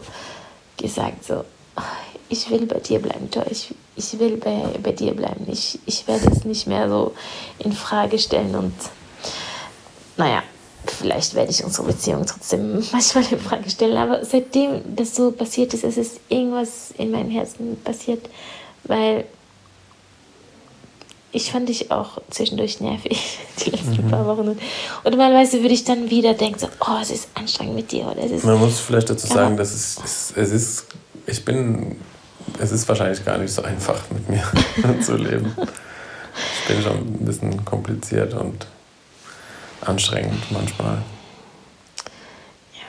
gesagt, so, "Oh, ich will bei dir bleiben, Tor. Ich, ich will bei, bei dir bleiben. Ich, ich werde es nicht mehr so in Frage stellen und naja, vielleicht werde ich unsere Beziehung trotzdem manchmal in Frage stellen, aber seitdem das so passiert ist, es ist irgendwas in meinem Herzen passiert, weil ich fand dich auch zwischendurch nervig, die letzten paar Wochen. Und, und normalerweise würde ich dann wieder denken, so, oh, es ist anstrengend mit dir oder es ist... Man muss vielleicht dazu sagen, dass es, es, es ist, ich bin, es ist wahrscheinlich gar nicht so einfach mit mir zu leben. Ich bin schon ein bisschen kompliziert und anstrengend manchmal.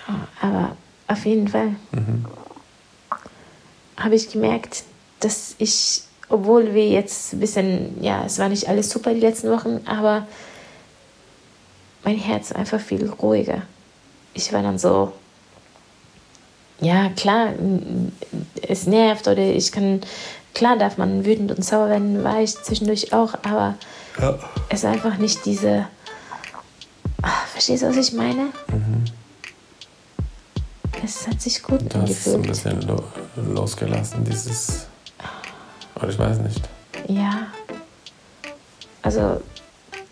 Ja, aber auf jeden Fall habe ich gemerkt, dass ich, obwohl wir jetzt ein bisschen, ja, es war nicht alles super die letzten Wochen, aber mein Herz einfach viel ruhiger. Ich war dann so, ja, klar, es nervt oder ich kann, klar darf man wütend und sauer werden, war ich zwischendurch auch, aber Ja. es ist einfach nicht diese, ah, verstehst du, was ich meine? Es hat sich gut Du hast es ein bisschen lo losgelassen, dieses. Oder ich weiß nicht. Ja. Also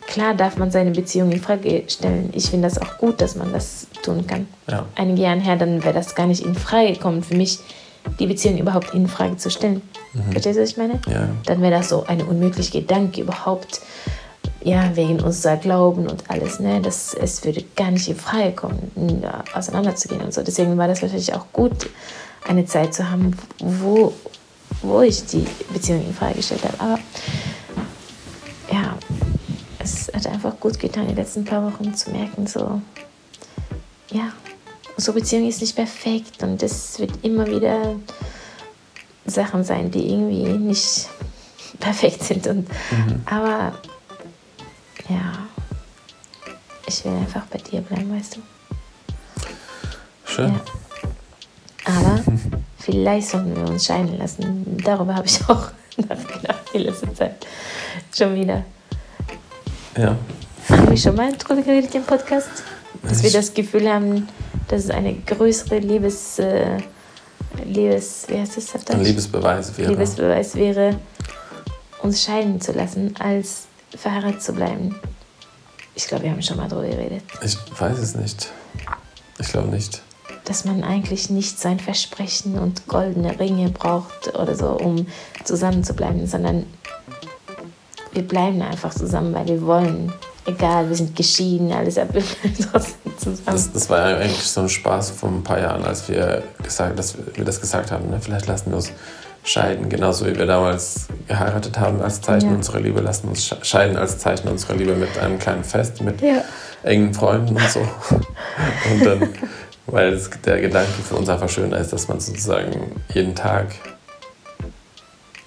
klar darf man seine Beziehung in Frage stellen. Ich finde das auch gut, dass man das tun kann. Ja. Einige Jahre her, dann wäre das gar nicht in Frage gekommen für mich, die Beziehung überhaupt in Frage zu stellen. Verstehst du, was ich meine? Ja. Dann wäre das so ein unmöglicher Gedanke überhaupt, ja, wegen unser Glauben und alles, ne? Das, es würde gar nicht in Frage kommen, auseinanderzugehen und so. Deswegen war das wahrscheinlich auch gut, eine Zeit zu haben, wo, wo ich die Beziehung in Frage gestellt habe. Aber ja, es hat einfach gut getan, die letzten paar Wochen zu merken, so, ja, unsere Beziehung ist nicht perfekt und es wird immer wieder Sachen sein, die irgendwie nicht perfekt sind. Und, Aber ja, ich will einfach bei dir bleiben, weißt du. Schön. Ja. Aber vielleicht sollten wir uns scheiden lassen. Darüber habe ich auch nachgedacht die letzte Zeit. Schon wieder. Ja. Haben wir schon mal drüber geredet im Podcast? Dass wir das Gefühl haben, dass es eine größere Liebes... Äh, Liebes... Wie heißt das Ein? Liebesbeweis wäre. Liebesbeweis wäre, uns scheiden zu lassen, als verheiratet zu bleiben. Ich glaube, wir haben schon mal darüber geredet. Ich weiß es nicht. Ich glaube nicht. Dass man eigentlich nicht sein Versprechen und goldene Ringe braucht oder so, um zusammen zu bleiben, sondern wir bleiben einfach zusammen, weil wir wollen. Egal, wir sind geschieden, alles, aber wir bleiben trotzdem zusammen. Das, das war ja eigentlich so ein Spaß vor ein paar Jahren, als wir, gesagt, dass wir das gesagt haben. Ne? Vielleicht lassen wir uns scheiden, genauso wie wir damals geheiratet haben als Zeichen Ja. unserer Liebe. Lassen uns sche- scheiden als Zeichen unserer Liebe mit einem kleinen Fest, mit Ja. engen Freunden und so. Und dann, weil es, der Gedanke für uns einfach schöner ist, dass man sozusagen jeden Tag,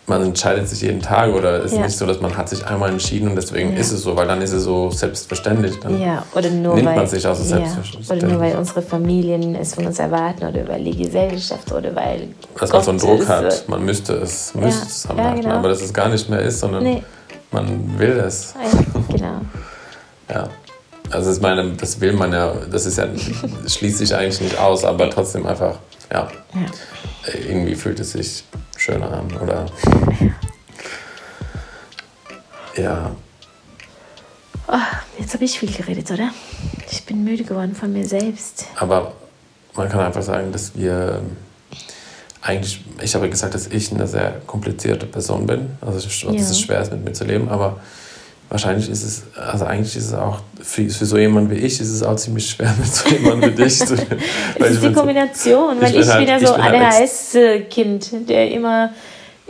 man entscheidet sich jeden Tag oder es ist Ja. nicht so, dass man hat sich einmal entschieden und deswegen Ja. ist es so, weil dann ist es so selbstverständlich. Dann Ja, oder nur nimmt weil, man sich auch so selbstverständlich. oder nur weil unsere Familien es von uns erwarten oder weil die Gesellschaft oder weil dass man so einen Druck hat, äh, man müsste es, müsste es zusammenhalten, ja, genau. aber dass es gar nicht mehr ist, sondern Nee, man will es. ja, genau. Ja. Also ich meine, das will man ja, das ist ja, schließt sich eigentlich nicht aus, aber trotzdem einfach, ja, Ja. irgendwie fühlt es sich schöner an, oder? Ja, Jetzt habe ich viel geredet, oder? Ich bin müde geworden von mir selbst. aber man kann einfach sagen, dass wir eigentlich, ich habe gesagt, dass ich eine sehr komplizierte Person bin, also dass Ja. es schwer ist, mit mir zu leben, aber wahrscheinlich ist es, also eigentlich ist es auch, für, für so jemanden wie ich, ist es auch ziemlich schwer, mit so jemandem wie dich zu. Es ist die bin so- Kombination, weil ich bin ich halt- ich so halt ADHS-Kind, der immer,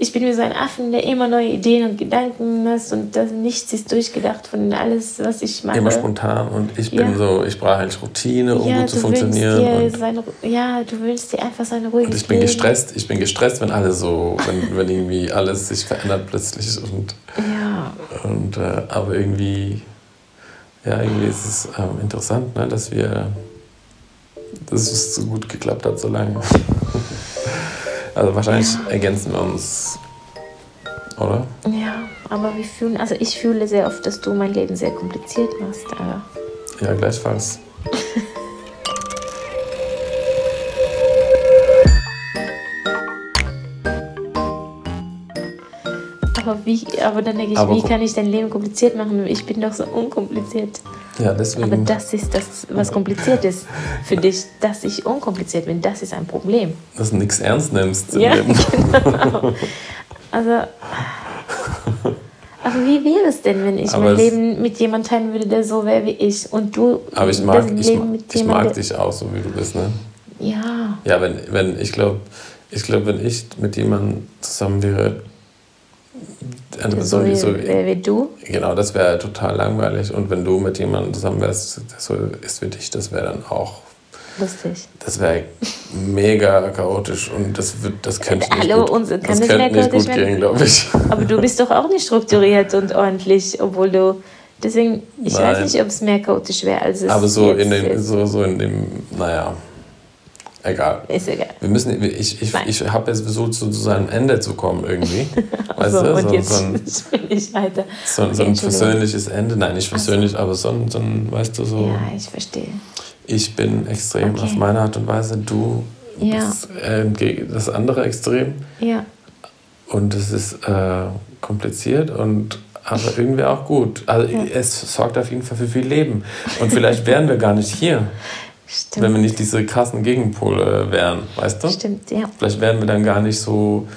ich bin wie so ein Affen, der immer neue Ideen und Gedanken hat und das, nichts ist durchgedacht von alles, was ich mache. immer spontan und ich bin Ja. so, ich brauche eigentlich Routine, um ja, gut zu funktionieren. Dir seine, ja, du wünschst dir einfach seine ruhige und ich bin gestresst, ich bin gestresst, wenn alles so, wenn, wenn irgendwie alles sich verändert plötzlich und, Ja, und äh, aber irgendwie, ja, irgendwie ist es ähm, interessant, ne, dass wir, dass es so gut geklappt hat so lange. Also wahrscheinlich ergänzen wir uns, oder? ja, aber wir fühlen, also ich fühle sehr oft, dass du mein Leben sehr kompliziert machst, aber Ja, gleichfalls. Aber, wie, aber dann denke ich, Aber wie kann ich dein Leben kompliziert machen? Ich bin doch so unkompliziert. Ja, Aber deswegen. das ist das, was kompliziert ist für dich, dass ich unkompliziert bin. Das ist ein Problem. dass du nichts ernst nimmst im Ja, Leben. genau. Also, aber wie wäre es denn, wenn ich Aber mein Leben mit jemandem teilen würde, der so wäre wie ich und du Aber ich das mag, ich, Leben mag, mit ich mag dich auch so, wie du bist, ne? Ja, Ja, wenn, wenn ich glaube, ich glaube, wenn ich mit jemandem zusammen wäre, eine so wie, so, wer wie du. genau, das wäre total langweilig. Und wenn du mit jemandem zusammen wärst, der so ist wie dich, das wäre dann auch, Lustig. das wäre mega chaotisch und das wird, das könnte nicht Hallo, gut, unser- kann das könnte nicht gut gehen, glaube ich. Aber du bist doch auch nicht strukturiert und ordentlich, obwohl du. Deswegen, ich weiß Nein. nicht, ob es mehr chaotisch wäre, als es Aber so in dem, so, so in dem, naja, Egal. Ist egal. Wir müssen, ich, ich, Nein. ich habe jetzt versucht, zu, zu seinem Ende zu kommen irgendwie. weißt so, du? und So, jetzt so, ein, bin ich weiter. so, so ein persönliches Ende. Nein, nicht Ach so. persönlich, aber so ein, so ein, weißt du, so. Ja, ich verstehe. Ich bin extrem Okay. auf meine Art und Weise, du Ja. bist äh, das andere Extrem. Ja, Und es ist äh, kompliziert und aber irgendwie auch gut. Also Ja. es sorgt auf jeden Fall für viel Leben. Und vielleicht wären wir gar nicht hier, stimmt. wenn wir nicht diese krassen Gegenpole wären, weißt du? Stimmt, ja. Vielleicht wären wir dann gar nicht so.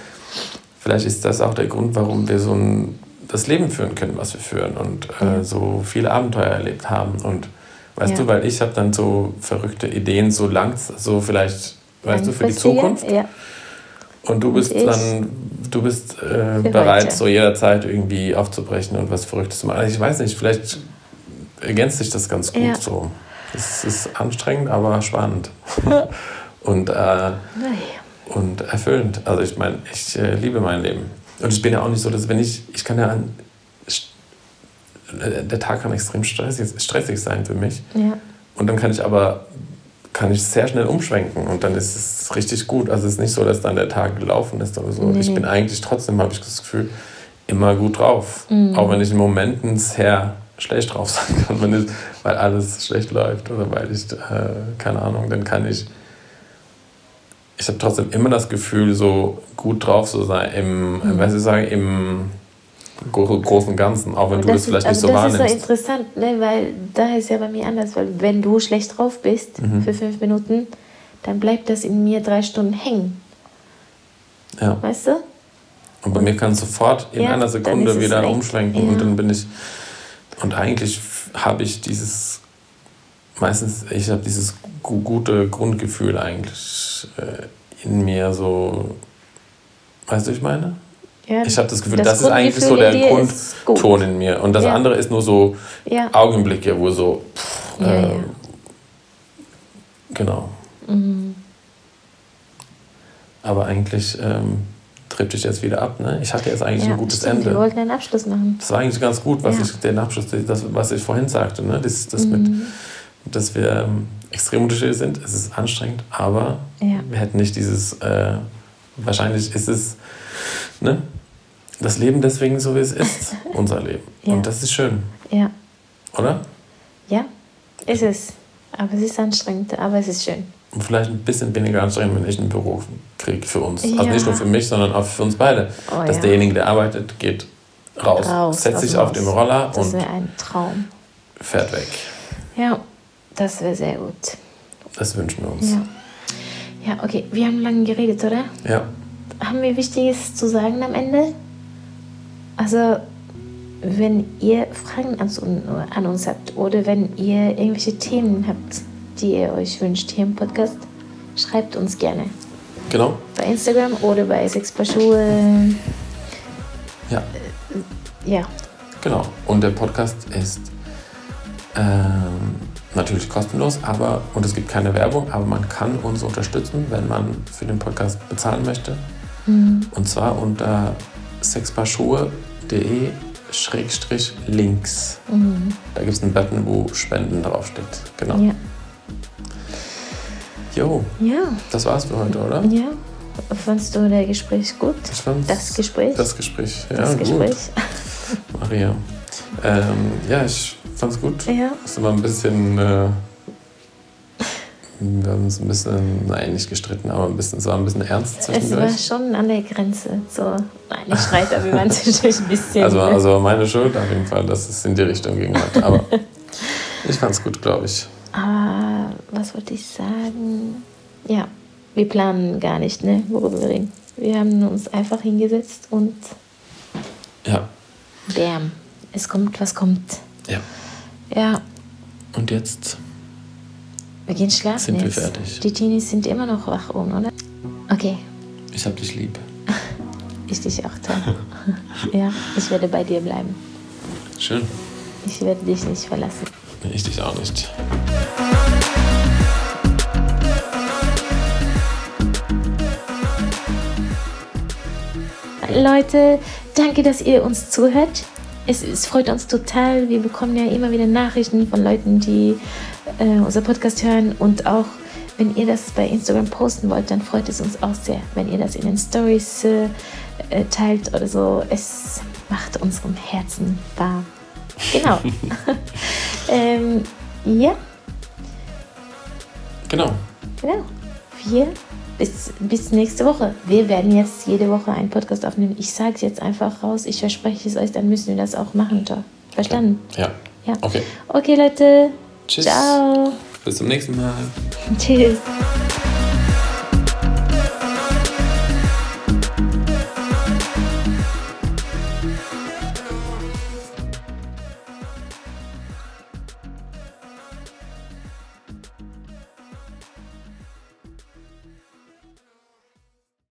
Vielleicht ist das auch der Grund, warum wir so ein, das Leben führen können, was wir führen und äh, so viele Abenteuer erlebt haben. Und weißt Ja. du, weil ich habe dann so verrückte Ideen, so lang, so vielleicht, weißt du, für die Zukunft. Ja, Und du bist ich dann, du bist äh, bereit, heute. so jederzeit irgendwie aufzubrechen und was Verrücktes zu machen. Also ich weiß nicht, vielleicht ergänzt sich das ganz gut Ja. so. Es ist anstrengend, aber spannend. und, äh, und erfüllend. Also ich meine, ich äh, liebe mein Leben. Und ich bin ja auch nicht so, dass wenn ich, ich kann ja an, äh, der Tag kann extrem stressig, stressig sein für mich. Ja, Und dann kann ich aber kann ich sehr schnell umschwenken und dann ist es richtig gut. Also es ist nicht so, dass dann der Tag gelaufen ist oder so. Nee, ich bin eigentlich trotzdem, habe ich das Gefühl, immer gut drauf. Mhm. Auch wenn ich in Momenten sehr schlecht drauf sein kann, wenn ich, weil alles schlecht läuft oder weil ich, äh, keine Ahnung, dann kann ich, ich habe trotzdem immer das Gefühl, so gut drauf zu sein, im, Mhm. was ich sagen, im gro- großen und Ganzen, auch wenn du das ist- vielleicht also nicht so das ist so wahrnimmst. interessant, ne? weil da ist ja bei mir anders, weil wenn du schlecht drauf bist Mhm. für fünf Minuten, dann bleibt das in mir drei Stunden hängen, Ja. weißt du? Und bei mir kann es sofort in Ja, einer Sekunde ist wieder umschwenken Ja. und dann bin ich. Und eigentlich habe ich dieses, meistens, ich habe dieses gu gute Grundgefühl eigentlich äh, in mir so. Weißt du, ich meine? Ja, Ich habe das Gefühl, das, ist eigentlich so der. Grundton in mir. Und das Ja. andere ist nur so Ja, Augenblicke, wo so. Pff, äh. Genau. mhm. Aber eigentlich ähm, trifft ich jetzt wieder ab. Ne? Ich hatte jetzt eigentlich ja ein gutes stimmt, Ende. Wir wollten einen Abschluss machen. Das war eigentlich ganz gut, was Ja. ich, den Abschluss, das, was ich vorhin sagte, ne? das, das mit, Mhm. dass wir ähm, extrem unterschiedlich sind. Es ist anstrengend, aber Ja. wir hätten nicht dieses, äh, wahrscheinlich ist es, ne? das Leben deswegen so, wie es ist, unser Leben. Und das ist schön, Ja, oder? ja, ist es. Aber es ist anstrengend, aber es ist schön. Und vielleicht ein bisschen weniger anstrengend, wenn ich einen Beruf kriege für uns. Also Ja. nicht nur für mich, sondern auch für uns beide. Oh, dass ja. derjenige, der arbeitet, geht raus, Raus, setzt sich dem auf den Roller Das und wäre ein Traum. fährt weg. Ja, das wäre sehr gut. Das wünschen wir uns. Ja. ja, okay, wir haben lange geredet, oder? ja. Haben wir Wichtiges zu sagen am Ende? Also, wenn ihr Fragen an uns habt oder wenn ihr irgendwelche Themen habt, die ihr euch wünscht hier im Podcast, schreibt uns gerne. Genau. Bei Instagram oder bei Sechs Paar Schuhe. Ja, Ja, genau. Und der Podcast ist ähm, natürlich kostenlos, aber und es gibt keine Werbung, aber man kann uns unterstützen, wenn man für den Podcast bezahlen möchte. Und zwar unter sechspaarschuhe.de schrägstrich links. Da gibt es einen Button, wo Spenden draufsteht. Genau. ja, Jo, ja, das war's für heute, oder? ja. Fandst du das Gespräch gut? Ich fand's- Das Gespräch? Das Gespräch, ja, Das gut. Gespräch? Maria. Ähm, ja, ich fand's gut. Ja. Es war ein bisschen. Äh, wir haben uns ein bisschen, nein, nicht gestritten, aber ein bisschen, es war ein bisschen ernst Es war zwischendurch. schon an der Grenze. So, nein, nicht Streit, aber wir waren zwischendurch ein bisschen. Also, ne? also meine Schuld auf jeden Fall, dass es in die Richtung ging heute. Aber ich fand's gut, glaube ich. Was wollte ich sagen? Ja, wir planen gar nicht, ne, worüber wir reden. Wir haben uns einfach hingesetzt und Ja, bam, es kommt, was kommt. ja. Ja, Und jetzt? wir gehen schlafen Sind wir jetzt. fertig? Die Teenies sind immer noch wach oben, oder? Okay, Ich hab dich lieb. ich dich auch toll. ja, ich werde bei dir bleiben. Schön. Ich werde dich nicht verlassen. Ich dich auch nicht. Leute, danke, dass ihr uns zuhört. Es, es freut uns total. Wir bekommen ja immer wieder Nachrichten von Leuten, die äh, unser Podcast hören und auch wenn ihr das bei Instagram posten wollt, dann freut es uns auch sehr, wenn ihr das in den Stories äh, äh teilt oder so. Es macht unserem Herzen warm. Genau. ähm, ja. Genau. Genau. Wir bis, bis nächste Woche. Wir werden jetzt jede Woche einen Podcast aufnehmen. Ich sage es jetzt einfach raus. Ich verspreche es euch, dann müssen wir das auch machen. Toll. Verstanden? Ja. Ja. Okay. Okay, Leute. Tschüss. Ciao. Bis zum nächsten Mal. Tschüss.